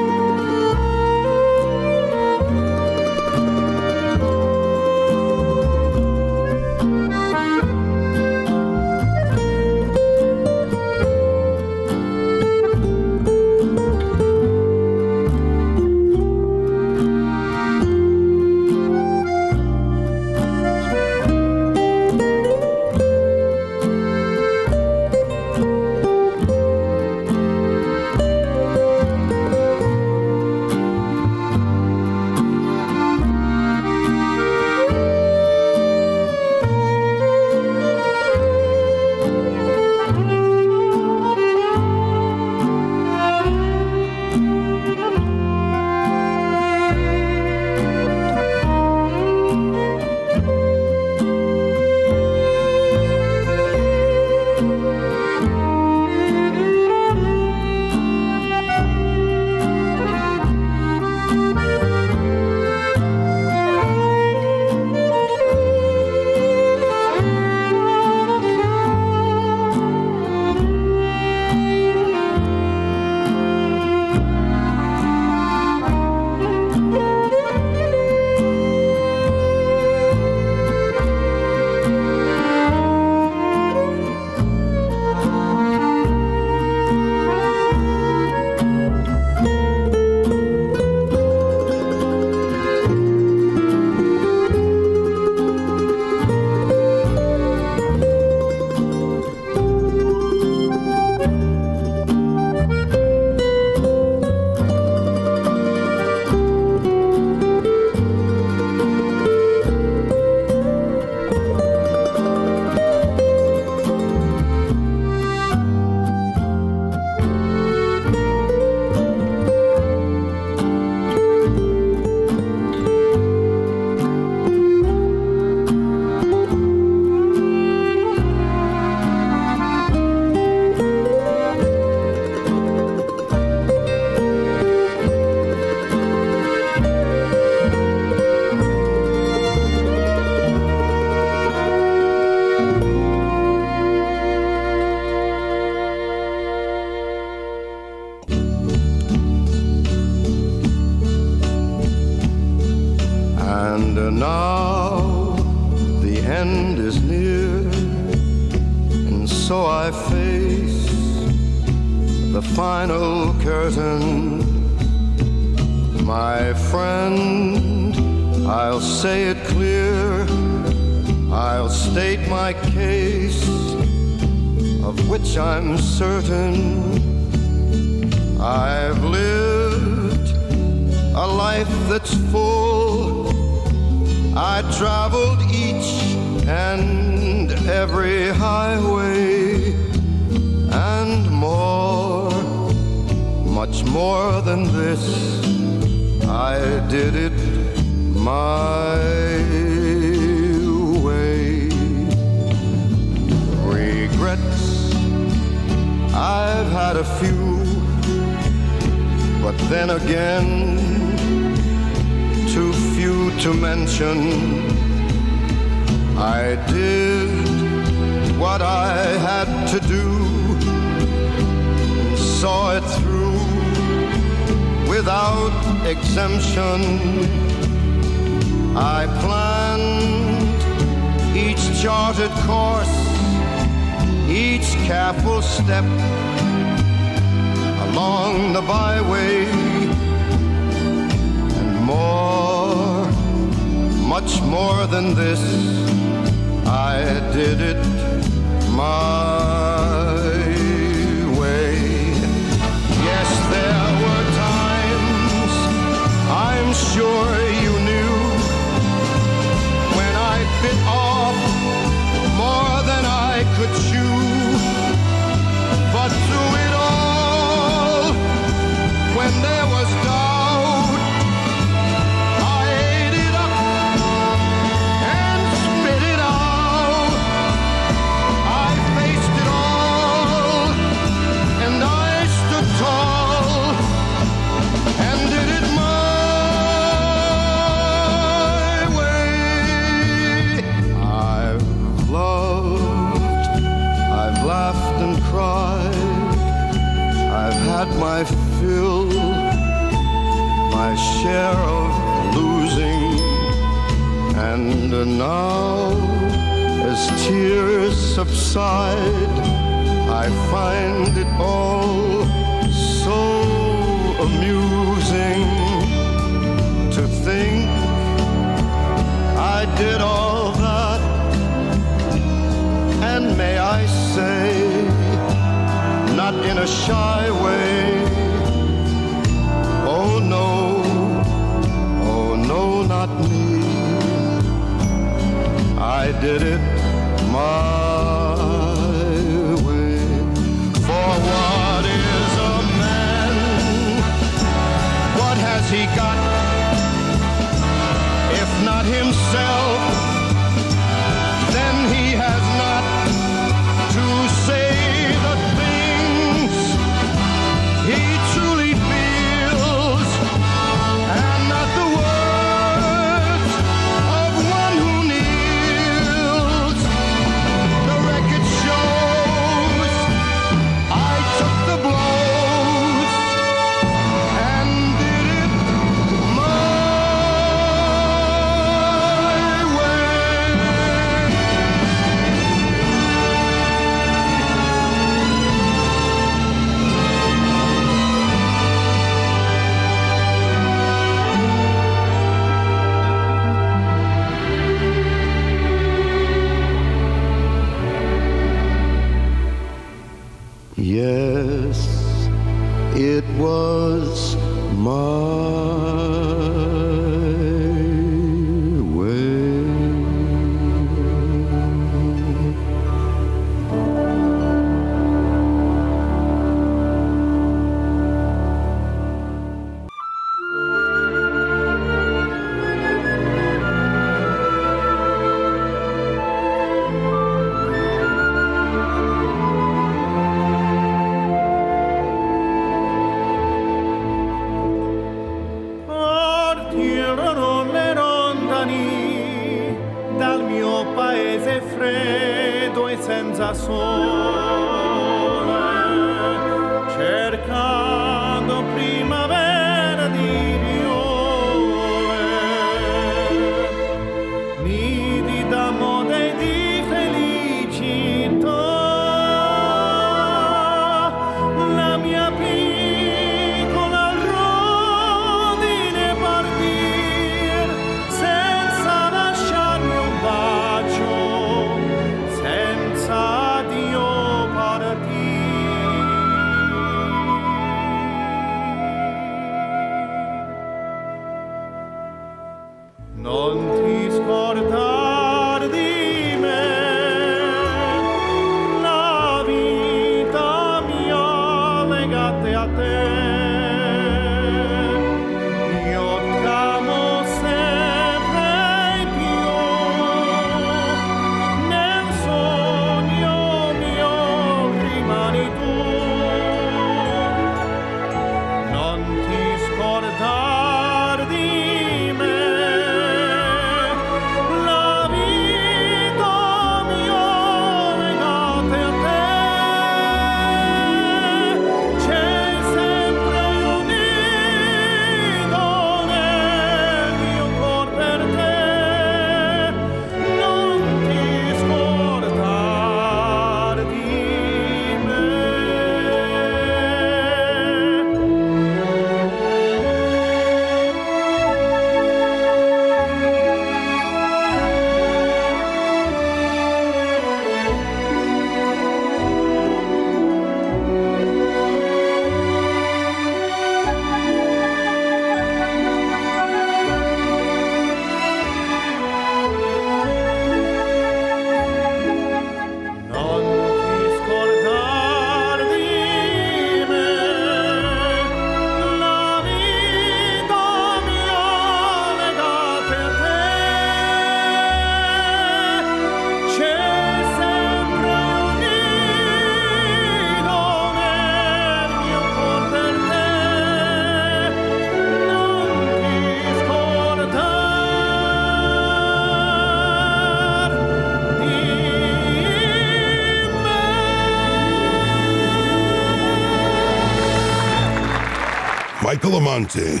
[SPEAKER 43] Nicola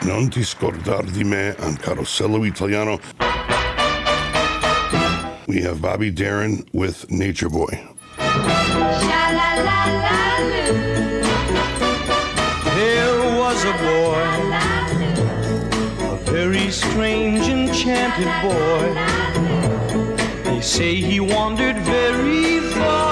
[SPEAKER 43] non ti scordar di me on Carosello Italiano. We have Bobby Darin with Nature Boy.
[SPEAKER 50] There was a boy, a very strange, enchanted boy. They say he wandered very far,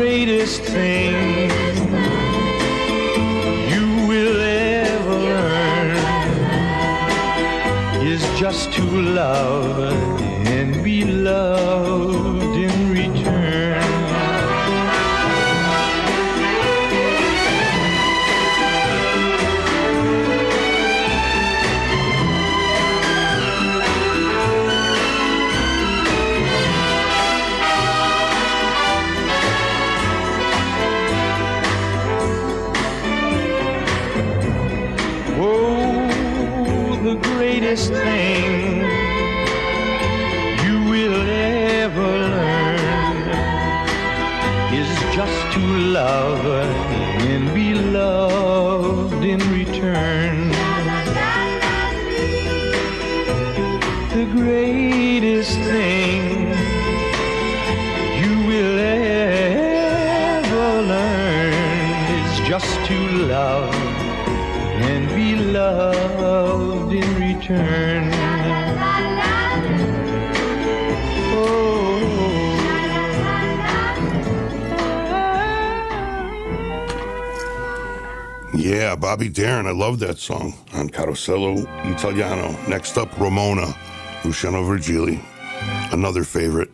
[SPEAKER 50] greatest thing you will ever learn is just to love and be loved greatest thing you will ever learn is just to love and be loved in return. The greatest thing you will ever learn is just to love return. Oh.
[SPEAKER 43] Yeah, Bobby Darin. I love that song on Carosello Italiano. Next up, Ramona, Luciano Virgili. Another favorite.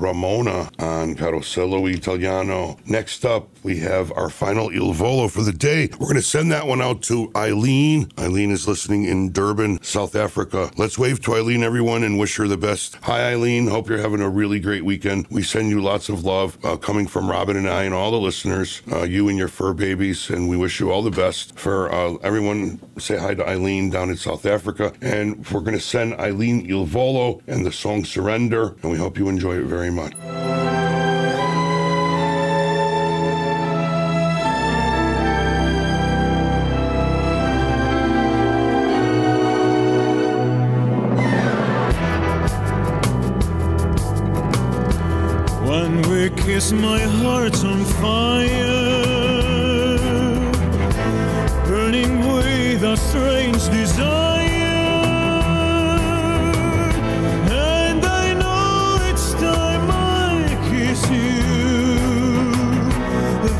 [SPEAKER 51] Ramona
[SPEAKER 1] on Carosello Italiano. Next up, we have our final Il Volo for the day. We're going to send that one out to Eileen. Eileen is listening in Durban, South Africa. Let's wave to Eileen, everyone, and wish her the best. Hi, Eileen. Hope you're having a really great weekend. We send you lots of love uh, coming from Robin and I and all the listeners, uh, you and your fur babies, and we wish you all the best. For uh, everyone, say hi to Eileen down in South Africa. And we're going to send Eileen Il Volo and the song Surrender, and we hope you enjoy it very much.
[SPEAKER 43] Kiss, my heart's on fire, burning with a strange desire. And I know it's time I kiss you,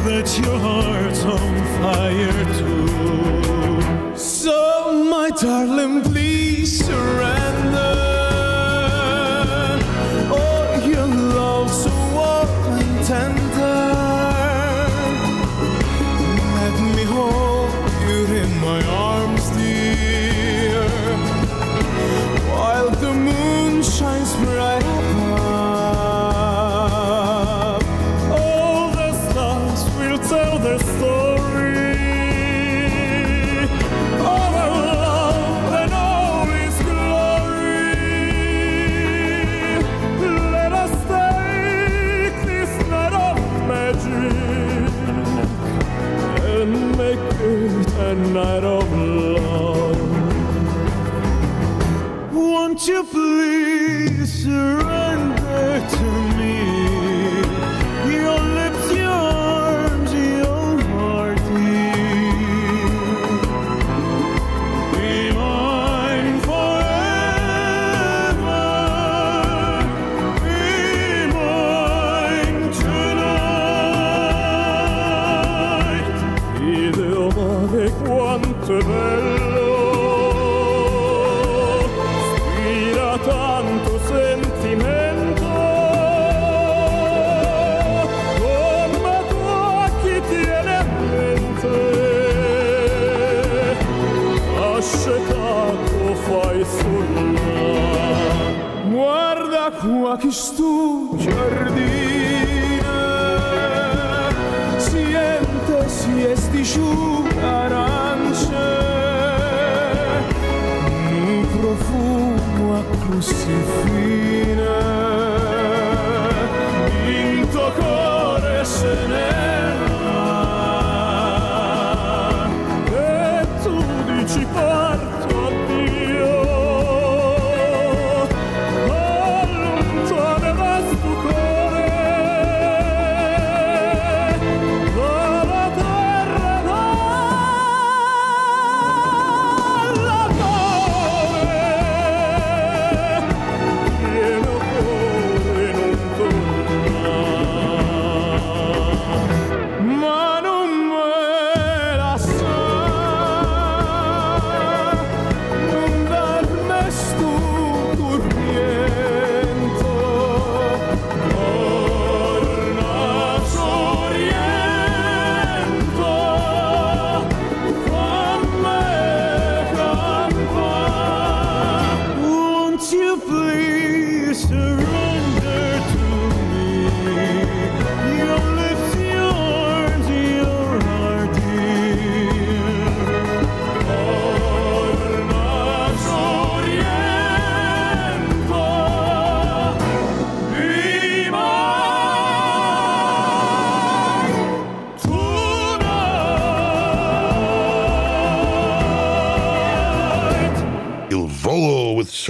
[SPEAKER 43] that your heart's on fire too. So, my darling, please surrender. Aquis tu giardine Siente si este di aranche, arance profumo a crucifix.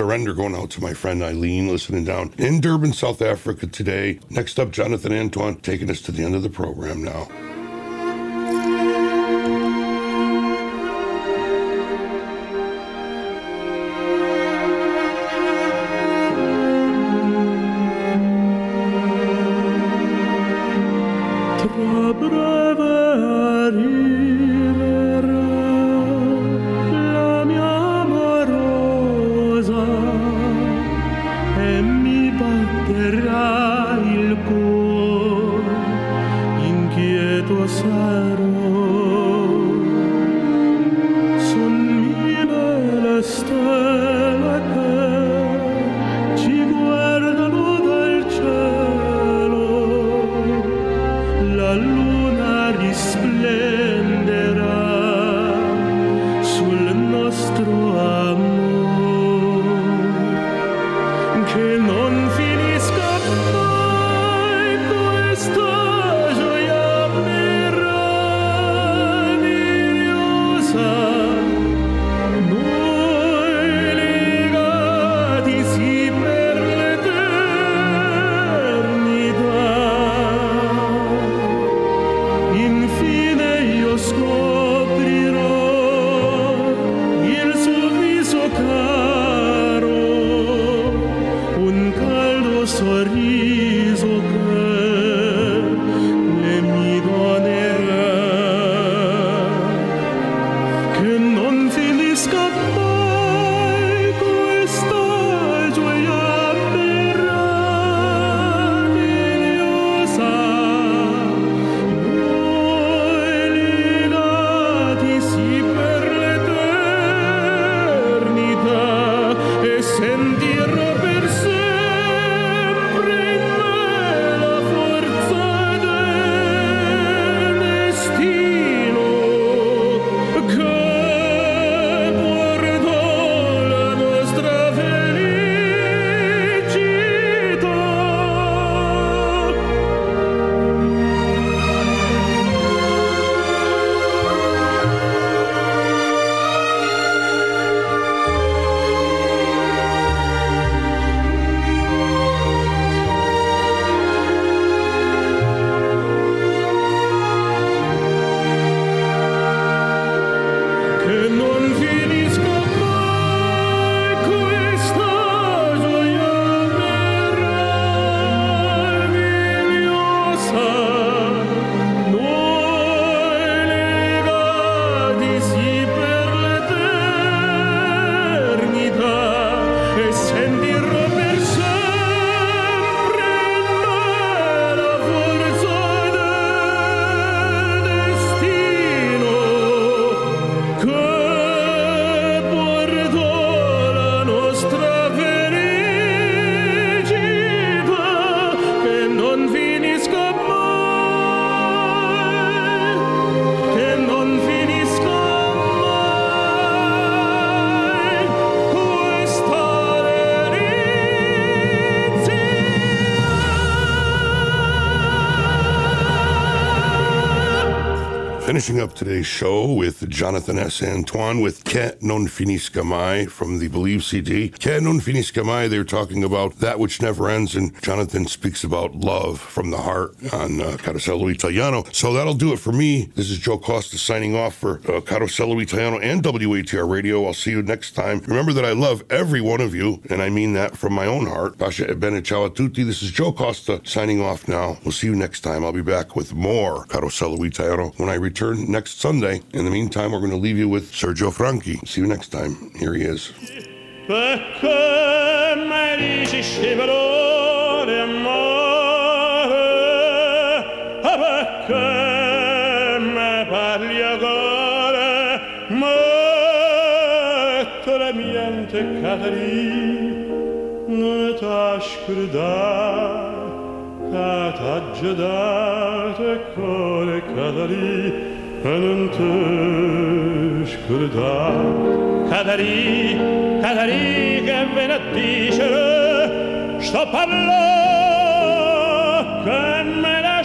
[SPEAKER 43] Surrender
[SPEAKER 1] going out to my friend Eileen listening down in Durban, South Africa today. Next up, Jonathan Antoine taking us to the end of the program now. Today's show with Jonathan S. Antoine with Ke Non Finisca Mai from the Believe CD. Ke Non Finisca Mai, they're talking about that which never ends, and Jonathan speaks about love from the heart on uh, Carosello Italiano. So that'll do it for me. This is Joe Costa signing off for uh, Carosello Italiano and WATR Radio. I'll see you next time. Remember that I love every one of you, and I mean that from my own heart. Pasha e bene ciao a tutti. This is Joe Costa signing off now. We'll see you next time. I'll be back with more Carosello Italiano when I return next Sunday. In the meantime, we're going to leave you with Sergio Franchi. See you next time. Here he is.
[SPEAKER 43] Ah, Quenuntush kurda. Kadari, kadari che ven a dicere Sto parlo che me la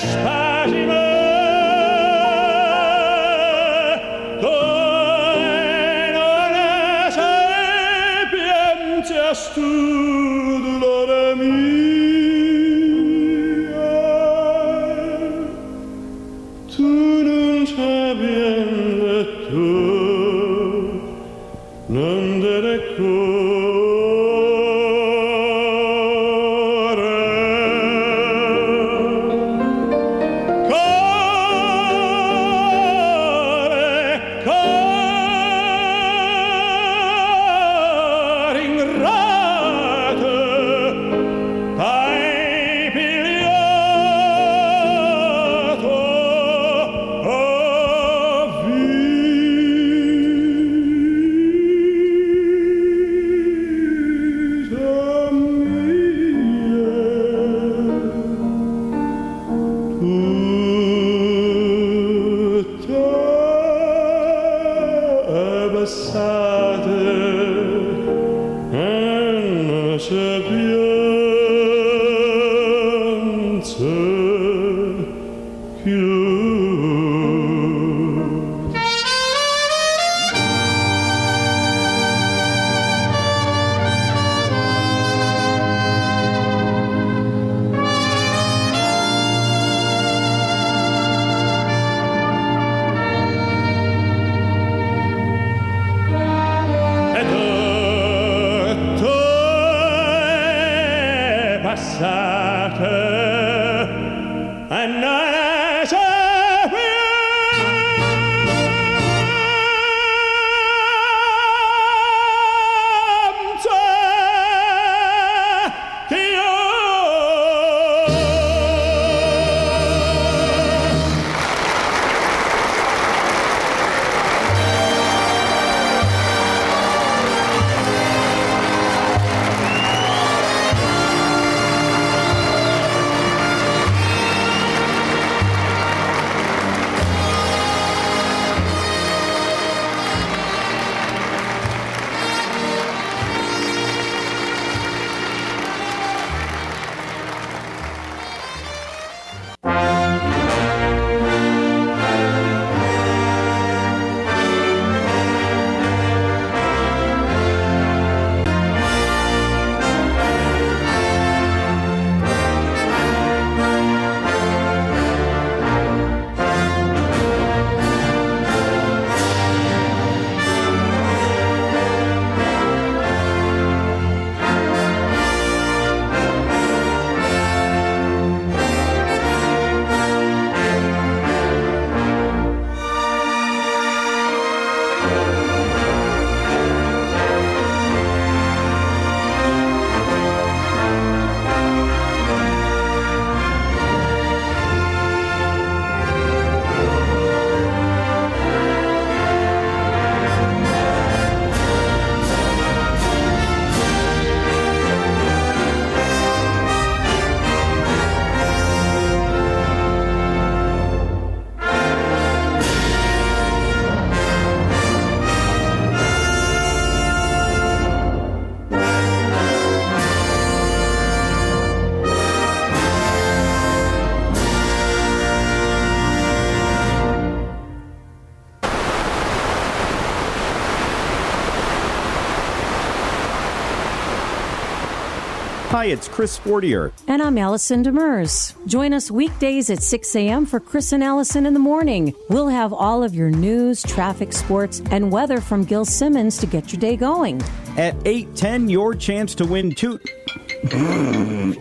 [SPEAKER 6] Chris Fortier.
[SPEAKER 7] And I'm Allison Demers. Join us weekdays at 6 a.m. for Chris and Allison in the morning. We'll have all of your news, traffic, sports, and weather from Gil Simmons to get your day going.
[SPEAKER 6] At 8:10, your chance to win two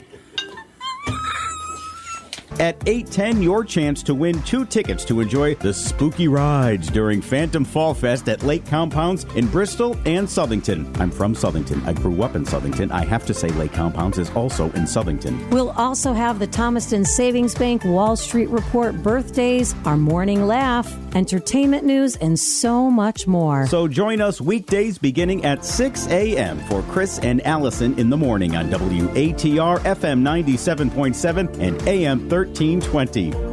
[SPEAKER 6] At 8:10, your chance to win two tickets to enjoy the spooky rides during Phantom Fall Fest at Lake Compounds in Bristol and Southington. I'm from Southington. I grew up in Southington. I have to say Lake Compounds is also in Southington.
[SPEAKER 7] We'll also have the Thomaston Savings Bank Wall Street Report birthdays, our morning laugh, entertainment news, and so much more.
[SPEAKER 6] So join us weekdays beginning at 6 a.m. for Chris and Allison in the morning on WATR FM 97.7 and AM 1920.